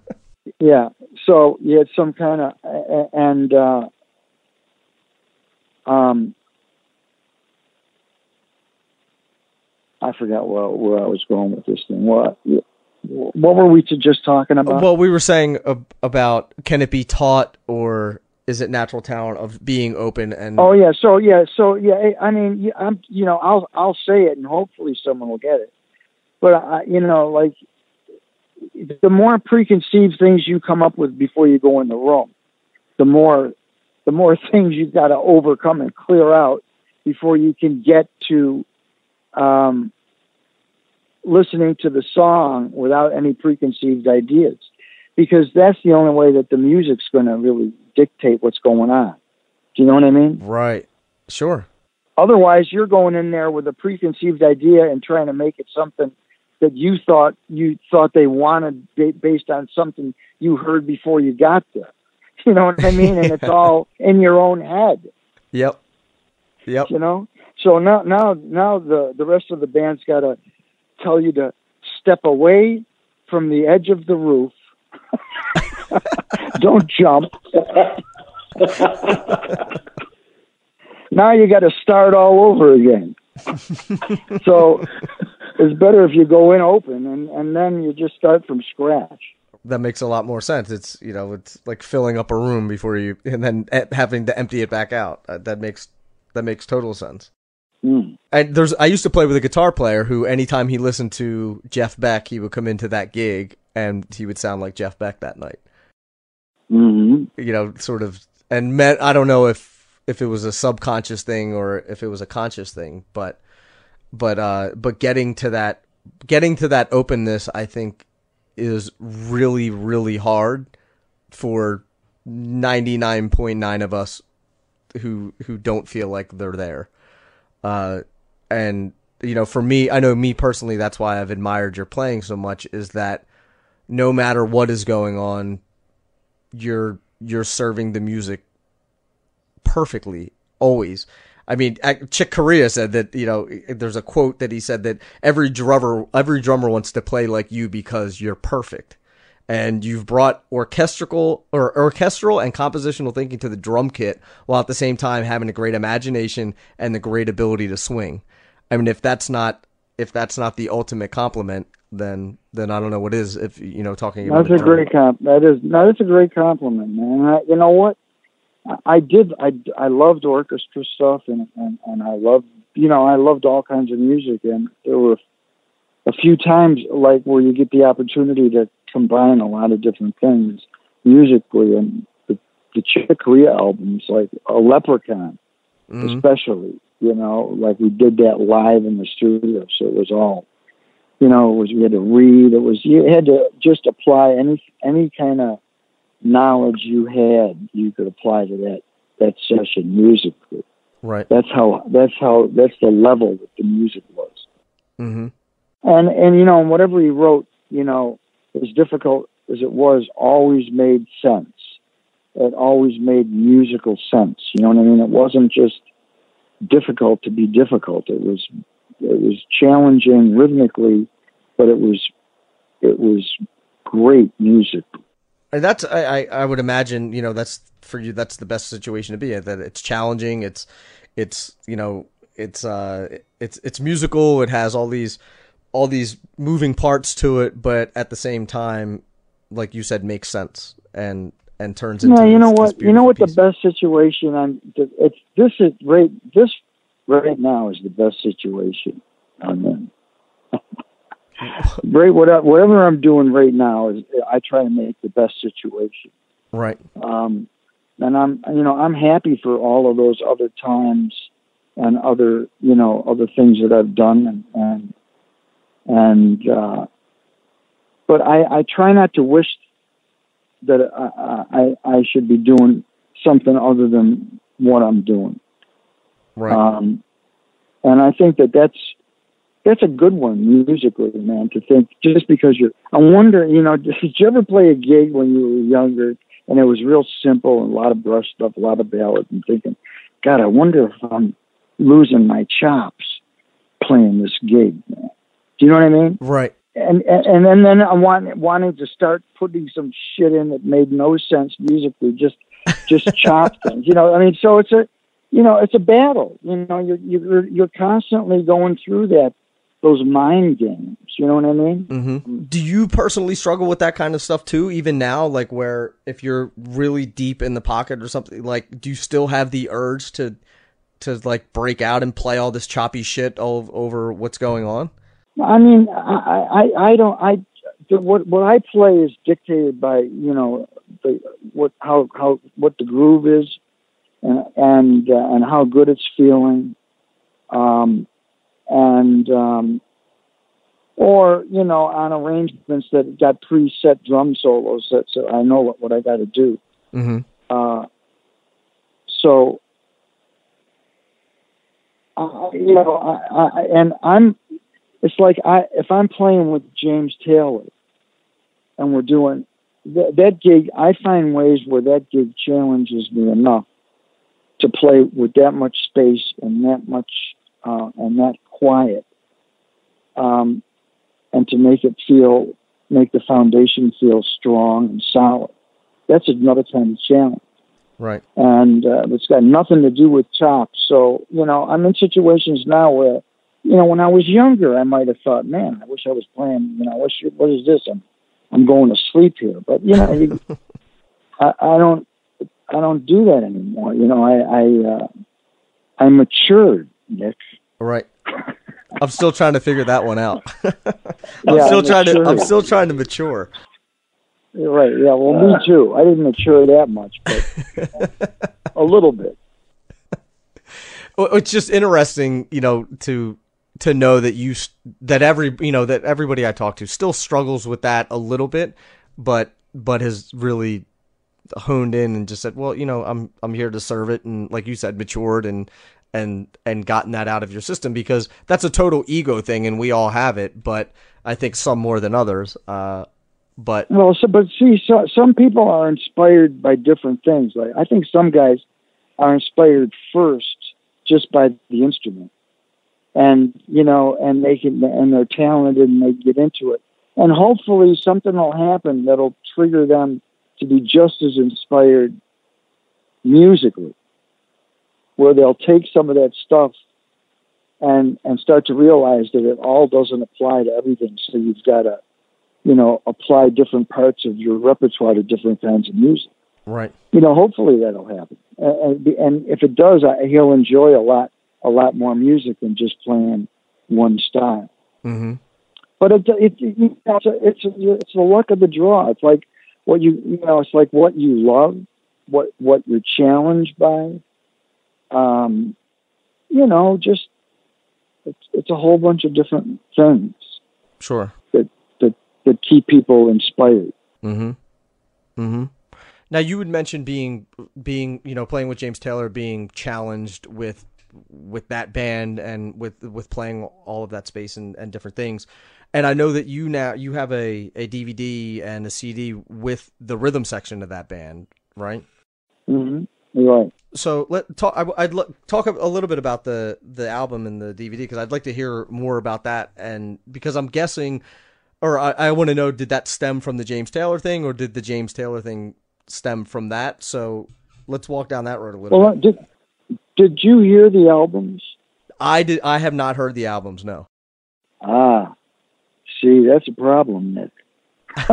yeah. So you had some kind of and uh, um, I forgot where, where I was going with this thing. What what were we just talking about? Well, we were saying about can it be taught or is it natural talent of being open and oh yeah so yeah so yeah i mean i'm you know i'll i'll say it and hopefully someone will get it but I, you know like the more preconceived things you come up with before you go in the room the more the more things you've got to overcome and clear out before you can get to um, listening to the song without any preconceived ideas because that's the only way that the music's going to really dictate what's going on. Do you know what I mean? Right. Sure. Otherwise, you're going in there with a preconceived idea and trying to make it something that you thought you thought they wanted based on something you heard before you got there. You know what I mean? And it's all in your own head. Yep. Yep. You know. So now, now, now the the rest of the band's got to tell you to step away from the edge of the roof Don't jump. now you got to start all over again. so it's better if you go in open and, and then you just start from scratch. That makes a lot more sense. It's you know it's like filling up a room before you and then having to empty it back out. Uh, that makes that makes total sense. Mm. And there's I used to play with a guitar player who anytime he listened to Jeff Beck, he would come into that gig and he would sound like Jeff Beck that night. Mm-hmm. You know, sort of, and met. I don't know if if it was a subconscious thing or if it was a conscious thing, but but uh, but getting to that, getting to that openness, I think, is really really hard for ninety nine point nine of us who who don't feel like they're there. Uh, and you know, for me, I know me personally, that's why I've admired your playing so much. Is that no matter what is going on, you're you're serving the music perfectly always. I mean, Chick Corea said that you know there's a quote that he said that every drummer every drummer wants to play like you because you're perfect, and you've brought orchestral or orchestral and compositional thinking to the drum kit while at the same time having a great imagination and the great ability to swing. I mean, if that's not if that's not the ultimate compliment, then then I don't know what is. If you know, talking about that's a great comp. That is no, that's a great compliment, man. I, you know what? I, did. I I loved orchestra stuff, and and and I loved you know I loved all kinds of music, and there were a few times like where you get the opportunity to combine a lot of different things musically, and the the Chick Corea albums, like a Leprechaun, mm-hmm. especially. You know, like we did that live in the studio, so it was all you know, it was we had to read. It was you had to just apply any any kind of knowledge you had, you could apply to that that session musically. Right. That's how that's how that's the level that the music was. Mm-hmm. And and you know, whatever he wrote, you know, as difficult as it was, always made sense. It always made musical sense. You know what I mean? It wasn't just difficult to be difficult. It was it was challenging rhythmically, but it was it was great music. And that's I, I would imagine you know that's for you that's the best situation to be in that it's challenging it's it's you know it's uh it's it's musical it has all these all these moving parts to it but at the same time like you said makes sense and and turns into yeah you know what you know what piece. the best situation I'm it's this is right this right now is the best situation I'm in. right, whatever, whatever I'm doing right now is I try to make the best situation. Right. Um, and I'm, you know, I'm happy for all of those other times and other you know other things that I've done and and and uh, but I I try not to wish that I, I I should be doing something other than what I'm doing. Right. Um, and I think that that's that's a good one musically, man. To think just because you're, I wonder, you know, did you ever play a gig when you were younger and it was real simple and a lot of brush stuff, a lot of ballads, and thinking, God, I wonder if I'm losing my chops playing this gig. Man. Do you know what I mean? Right. And and and then I want wanting to start putting some shit in that made no sense musically, just just chop things. You know, I mean, so it's a you know it's a battle. You know, you're you're you're constantly going through that those mind games. You know what I mean? Mm-hmm. Do you personally struggle with that kind of stuff too, even now? Like, where if you're really deep in the pocket or something, like, do you still have the urge to to like break out and play all this choppy shit all over what's going on? I mean, I I, I don't I the, what what I play is dictated by you know the what how how what the groove is and and uh, and how good it's feeling. Um, and um, or you know on arrangements that got preset drum solos that so I know what, what I got to do. Mm-hmm. Uh, so I, you know, I, I, and I'm. It's like I if I'm playing with James Taylor, and we're doing that, that gig. I find ways where that gig challenges me enough to play with that much space and that much uh, and that quiet, um, and to make it feel, make the foundation feel strong and solid. That's another kind of challenge. Right. And uh, it's got nothing to do with chops. So, you know, I'm in situations now where, you know, when I was younger, I might have thought, man, I wish I was playing, you know, what, is this? I'm, I'm going to sleep here. But, you know, you, I, I don't, I don't do that anymore. You know, I, I, uh, I matured, Nick. Right. I'm still trying to figure that one out. I'm Yeah, still trying to. mature. I'm still trying to mature. You're right. Yeah. Well, me too. I didn't mature that much, but a little bit. Well, It's just interesting, you know, to to know that you that every you know that everybody I talk to still struggles with that a little bit, but but has really honed in and just said, well, you know, I'm I'm here to serve it, and like you said, matured and and and gotten that out of your system because that's a total ego thing, and we all have it, but I think some more than others. Uh, but Well, so, but see, so, some people are inspired by different things. Like I think some guys are inspired first just by the instrument, and you know, and they can, and they're talented, and they get into it, and hopefully something will happen that'll trigger them to be just as inspired musically, where they'll take some of that stuff and and start to realize that it all doesn't apply to everything. So you've got to you know, apply different parts of your repertoire to different kinds of music. right, You know, hopefully that'll happen. And, and if it does, I, he'll enjoy a lot, a lot more music than just playing one style. hmm But it, it, you know, it's, a, it's, a, it's the luck of the draw. It's like what you, you know, it's like what you love, what, what you're challenged by. Um, you know, just it's, it's a whole bunch of different things sure. that that that keep people inspired. Mm-hmm. Mm-hmm. Now you would mention being being you know playing with James Taylor, being challenged with with that band and with with playing all of that space and, and different things. And I know that you now you have a, a DVD and a CD with the rhythm section of that band, right? Mm-hmm. Right. So let talk. I, would lo- talk a little bit about the the album and the DVD because I'd like to hear more about that. And because I'm guessing, or I, I want to know, did that stem from the James Taylor thing, or did the James Taylor thing stem from that? So let's walk down that road a little Well, bit. did did you hear the albums? I did. I have not heard the albums. No. Ah, see, that's a problem, Nick.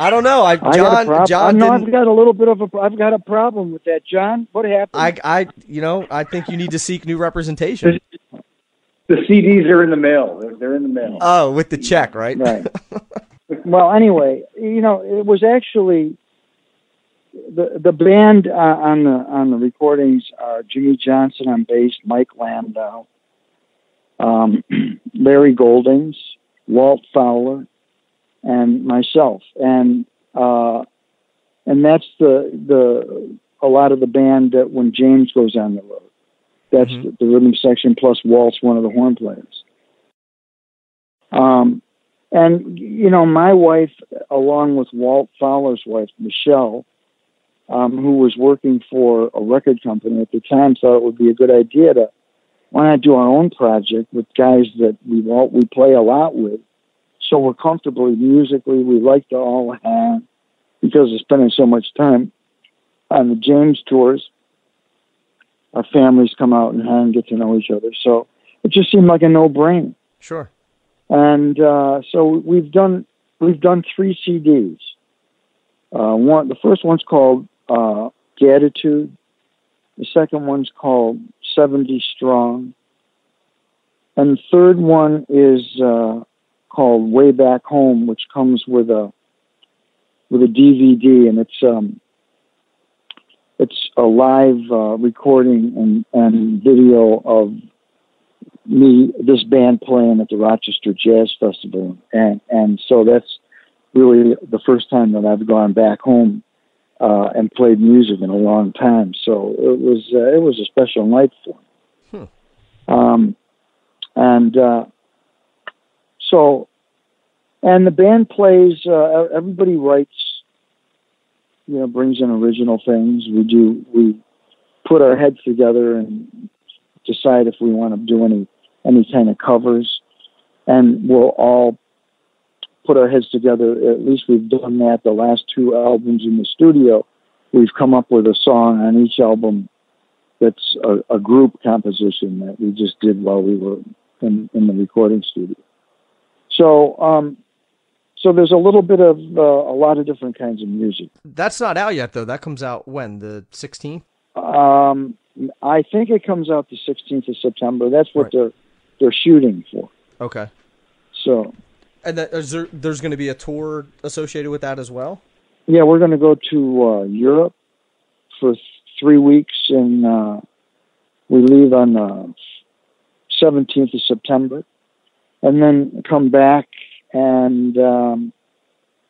I don't know. I I got a John problem. John I know didn't. I've got a little bit of a I've got a problem with that, John. What happened? I I you know I think you need to seek new representation. The CDs are in the mail. They're, they're in the mail. Oh, with the check, right? right. well, anyway, you know, it was actually the the band uh, on the on the recordings are Jimmy Johnson on bass, Mike Landau, um, Larry Goldings, Walt Fowler, and myself, and uh, and that's the the a lot of the band that when James goes on the road, that's Mhm. the, the rhythm section plus Walt's one of the horn players. Um, and you know, my wife, along with Walt Fowler's wife, Michelle, um, who was working for a record company at the time, thought it would be a good idea to why not do our own project with guys that we all we play a lot with, so we're comfortably musically. We like to all hang because of spending so much time on the James tours. Our families come out and hang, get to know each other. So it just seemed like a no-brainer Sure. and uh, so we've done we've done three CDs. Uh, one, the first one's called uh, Gadditude. The second one's called Seventy Strong, and the third one is uh, called Way Back Home, which comes with a with a DVD, and it's um, it's a live uh, recording and, and video of me this band playing at the Rochester Jazz Festival, and and so that's really the first time that I've gone back home uh, and played music in a long time. So it was uh, it was a special night for me. Um, and uh, so and the band plays. Uh, everybody writes, you know, brings in original things. We do we put our heads together and decide if we want to do any any kind of covers, and we'll all put our heads together. At least we've done that the last two albums in the studio. We've come up with a song on each album that's a, a group composition that we just did while we were in, in the recording studio. So, um, so there's a little bit of uh, a lot of different kinds of music. That's not out yet though. That comes out when the 16th. Um, I think it comes out the 16th of September. That's what Right. they're they're shooting for. Okay. So And that, is there, there's going to be a tour associated with that as well. yeah, we're going to go to uh, Europe for th- three weeks, and uh, we leave on the 17th of September, and then come back and um,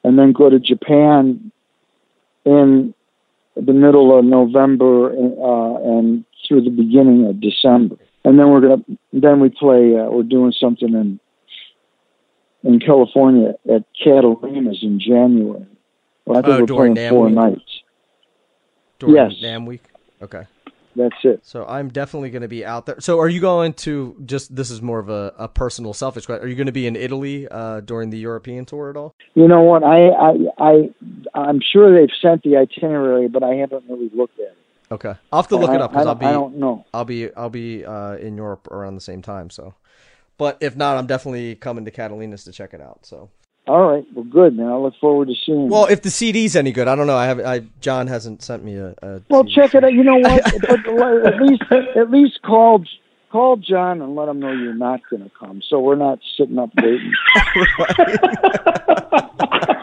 and then go to Japan in the middle of November uh, and through the beginning of December, and then we're gonna then we play. Uh, we're doing something in in California at Catalina's in January. Well, I think Oh, we're during playing four week? nights. During Yes. NAMM week. Okay. That's it. So I'm definitely going to be out there. So are you going to just this is more of a, a personal selfish question. Are you going to be in Italy uh, during the European tour at all? You know what? I I I I'm sure they've sent the itinerary, but I haven't really looked at it. Okay. I'll have to look I, it up because I'll be I don't know. I'll be I'll be uh, in Europe around the same time. So, but if not, I'm definitely coming to Catalina's to check it out. So, All right. Well, good, man. I look forward to seeing. well, if the CD's any good, I don't know. I have I John hasn't sent me a. a well, CD. check it out. You know what? but at least at least call call John and let him know you're not going to come, so we're not sitting up waiting.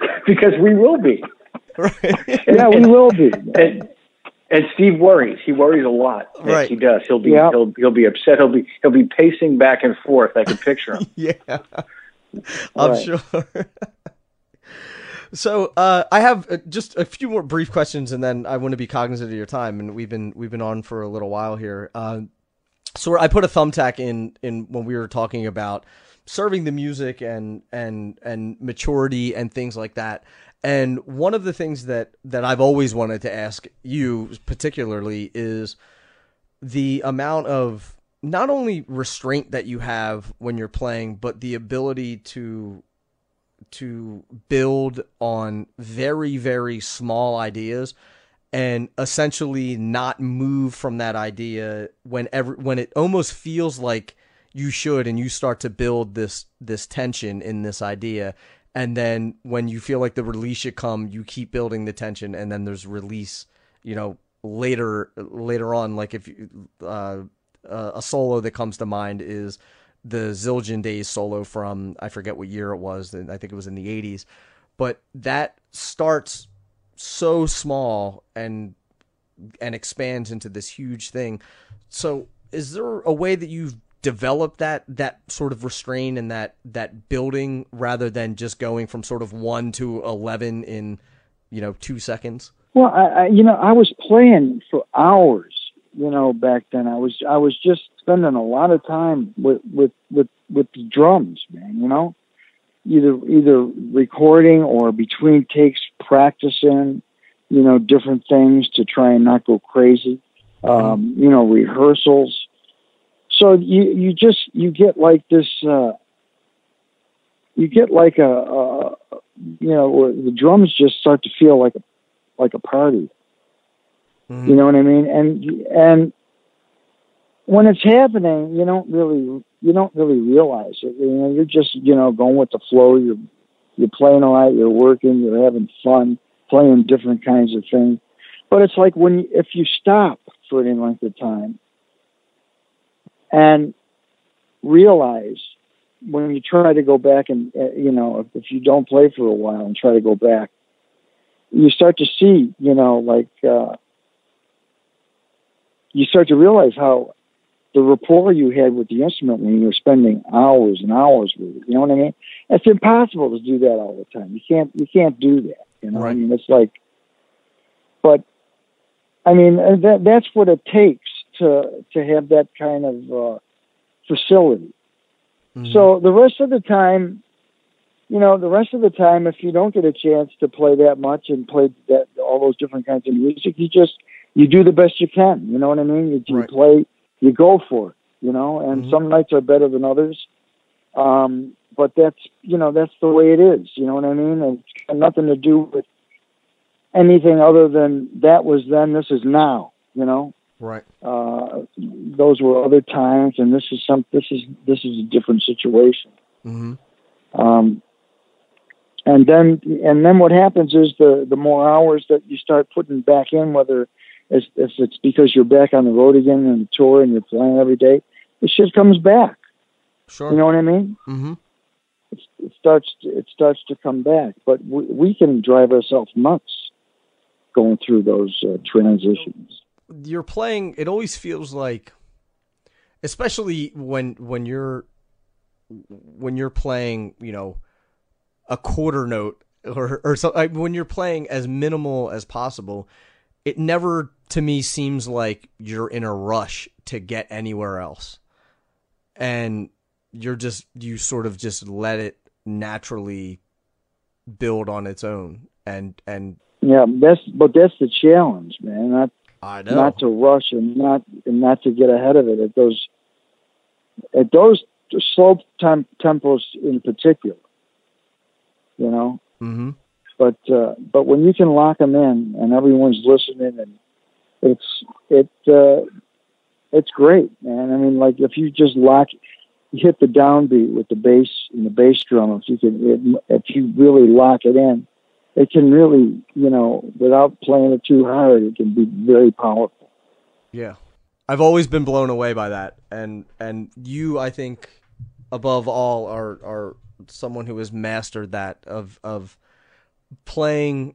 because we will be. Right. yeah, we will be. And, and Steve worries. He worries a lot. Right. he does. He'll be Yeah. he'll he'll be upset. He'll be he'll be pacing back and forth. I can picture him. yeah, I'm Right. sure. so uh, I have uh, just a few more brief questions, and then I want to be cognizant of your time. And we've been we've been on for a little while here. Uh, so I put a thumbtack in in when we were talking about serving the music and and and maturity and things like that. And one of the things that that I've always wanted to ask you particularly is the amount of not only restraint that you have when you're playing, but the ability to to build on very very small ideas and essentially not move from that idea when every, when it almost feels like you should and you start to build this this tension in this idea and then when you feel like the release should come you keep building the tension and then there's release you know later later on like if you uh, uh, a solo that comes to mind is the Zildjian Days solo from I forget what year it was I think it was in the 80s but that starts so small and and expands into this huge thing. So, is there a way that you've developed that that sort of restraint and that that building rather than just going from sort of one to eleven in you know two seconds? Well, I, I you know I was playing for hours. You know, back then I was I was just spending a lot of time with with with with the drums, man. You know, either either recording or between takes practicing. You know, different things to try and not go crazy. Um, you know, rehearsals. So you you just you get like this. Uh, you get like a, a you know the drums just start to feel like a like a party. Mhm. You know what I mean? And and when it's happening, you don't really you don't really realize it. You know, you're just you know going with the flow. You're you're playing a lot. You're working. You're having fun, playing different kinds of things. But it's like when if you stop for any length of time and realize when you try to go back and uh, you know if, you don't play for a while and try to go back, you start to see you know like. uh you start to realize how the rapport you had with the instrument when you were spending hours and hours with it. You know what I mean? It's impossible to do that all the time. You can't you can't do that. You know, I mean it's like, but I mean that that's what it takes to to have that kind of uh, facility. Mhm. So the rest of the time, you know, the rest of the time, if you don't get a chance to play that much and play that all those different kinds of music, you just you do the best you can. You know what I mean? You, you Right. play, you go for it. You know, and Mhm. some nights are better than others. Um, but that's you know that's the way it is. You know what I mean? And it's got nothing to do with anything other than that was then. This is now. You know right. uh, those were other times, and this is some. This is this is a different situation. hmm Um, and then and then what happens is the the more hours that you start putting back in, whether it's, if it's because you're back on the road again and tour and you're playing every day, the shit comes back. Sure. You know what I mean? Mm-hmm. It, it starts to, it starts to come back, but we, we can drive ourselves nuts going through those uh, transitions. You're playing it always feels like especially when when you're when you're playing you know a quarter note or or so I, when you're playing as minimal as possible it never to me seems like you're in a rush to get anywhere else and you're just you sort of just let it naturally build on its own and and Yeah, that's but that's the challenge, man. Not I know not to rush and not and not to get ahead of it at those at those slow time tempos in particular. You know, hmm but uh, but when you can lock them in and everyone's listening and it's it uh, it's great, man. I mean, like if you just lock, you hit the downbeat with the bass and the bass drum. If you can, it, if you really lock it in, it can really, you know, without playing it too hard, it can be very powerful. Yeah. I've always been blown away by that. And and you I think above all are are someone who has mastered that of of playing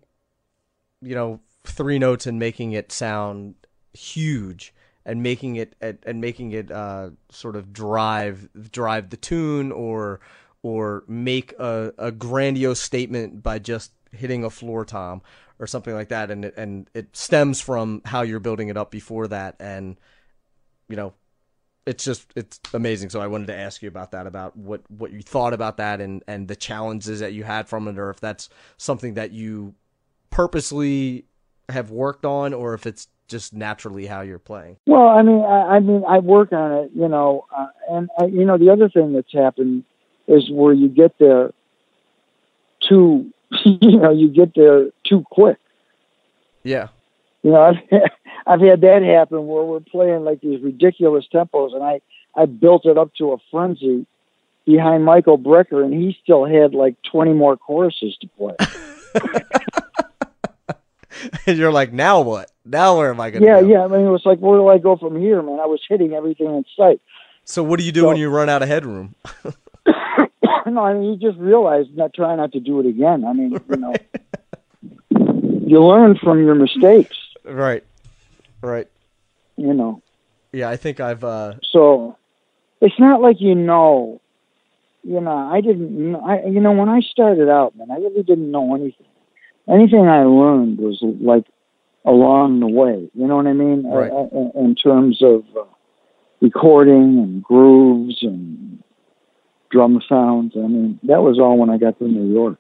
you know three notes and making it sound huge and making it and, making it uh sort of drive drive the tune or or make a, a grandiose statement by just hitting a floor tom or something like that and it, and it stems from how you're building it up before that and you know it's just it's amazing. So i wanted to ask you about that about what what you thought about that and and the challenges that you had from it or if that's something that you purposely have worked on or if it's just naturally how you're playing. Well, I mean, I, I mean, I work on it, you know, uh, and uh, you know, the other thing that's happened is where you get there too, you know, you get there too quick. yeah You know, I've, I've had that happen where we're playing like these ridiculous tempos, and I I built it up to a frenzy behind Michael Brecker, and he still had like twenty more choruses to play. and you're like now what now where am i gonna yeah, go? yeah. I mean, it was like, where do I go from here, man? I was hitting everything in sight. so what do you do when you run out of headroom no, I mean, you just realize not try not to do it again. I mean, you know, you learn from your mistakes. Right. Right. You know. Yeah, I think I've. uh So it's not like you know. You know, I didn't. I you know when I started out, man, I really didn't know anything. Anything I learned was like along the way. You know what I mean? Right. Uh, uh, in terms of uh, recording and grooves and drum sounds. I mean, that was all when I got to New York.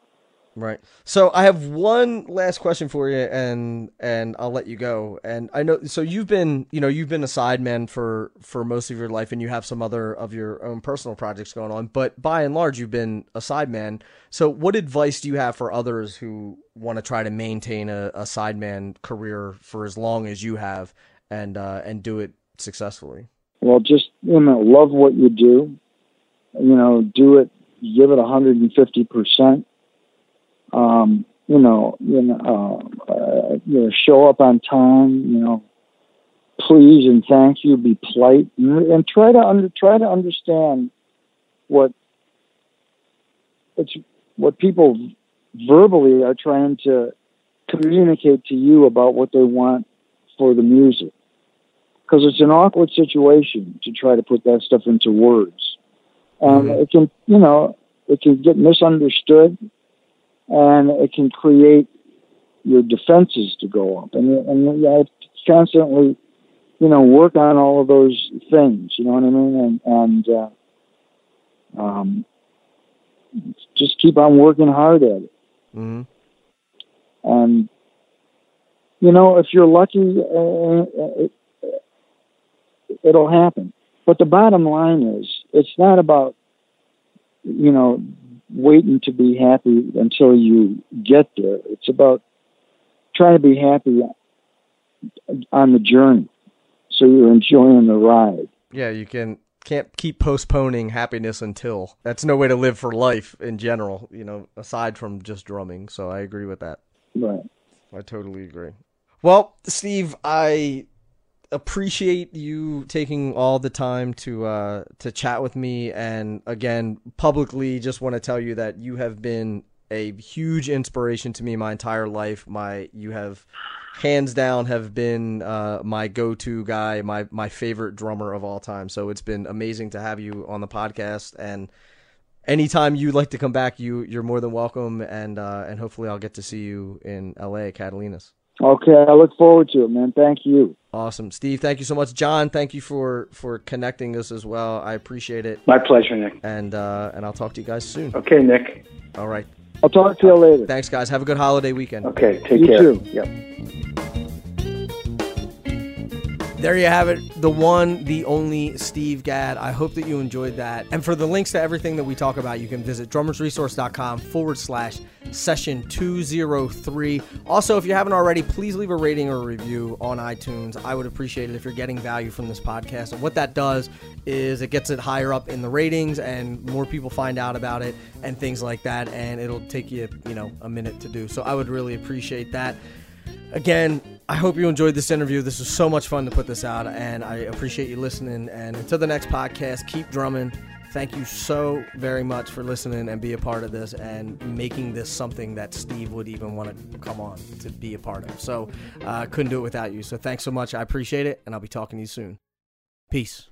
Right. So I have one last question for you, and and I'll let you go. And I know, so you've been, you know, you've been a sideman for for most of your life, and you have some other of your own personal projects going on. But by and large, you've been a sideman. So, what advice do you have for others who want to try to maintain a, a sideman career for as long as you have, and uh, and do it successfully? Well, just you know, love what you do. You know, do it. Give it 150 percent. Um, you know, you know, uh, uh, you know, show up on time. You know, please and thank you. Be polite and, and try to under try to understand what it's what people verbally are trying to communicate to you about what they want for the music because it's an awkward situation to try to put that stuff into words. And Mhm. it can, you know, it can get misunderstood and it can create your defenses to go up. And, and you have to constantly, you know, work on all of those things, you know what I mean? And, and, uh, um, just keep on working hard at it. hmm And, you know, if you're lucky, uh, it, it'll happen. But the bottom line is, it's not about, you know, waiting to be happy until you get there. It's about trying to be happy on the journey, so you're enjoying the ride. Yeah, you can can't keep postponing happiness until. That's no way to live for life in general. You know, aside from just drumming. So I agree with that. Right. I totally agree. Well, Steve, I appreciate you taking all the time to uh, to chat with me, and again, publicly, just want to tell you that you have been a huge inspiration to me my entire life. My you have hands down have been uh, my go-to guy, my my favorite drummer of all time. So it's been amazing to have you on the podcast and anytime you'd like to come back, you you're more than welcome, and uh, and hopefully I'll get to see you in L.A. Catalina's. Okay, I look forward to it, man. Thank you. Awesome, Steve. Thank you so much, John. Thank you for for connecting us as well. I appreciate it, My pleasure, Nick. and uh, and I'll talk to you guys soon. Okay, Nick. All right, I'll talk to you later. thanks, guys. Have a good holiday weekend. Okay, take You care. too. Yep. There you have it, the one, the only Steve Gadd. I hope that you enjoyed that. And for the links to everything that we talk about, you can visit drummersresource.com forward slash session 203. Also, if you haven't already, please leave a rating or a review on iTunes. I would appreciate it if you're getting value from this podcast. And what that does is it gets it higher up in the ratings and more people find out about it and things like that. And it'll take you, you know, a minute to do. So I would really appreciate that. Again, I hope you enjoyed this interview. This was so much fun to put this out, and I appreciate you listening. And until the next podcast, keep drumming. Thank you so very much for listening and be a part of this and making this something that Steve would even want to come on to be a part of. So, uh, couldn't do it without you. So, thanks so much. I appreciate it, and I'll be talking to you soon. Peace.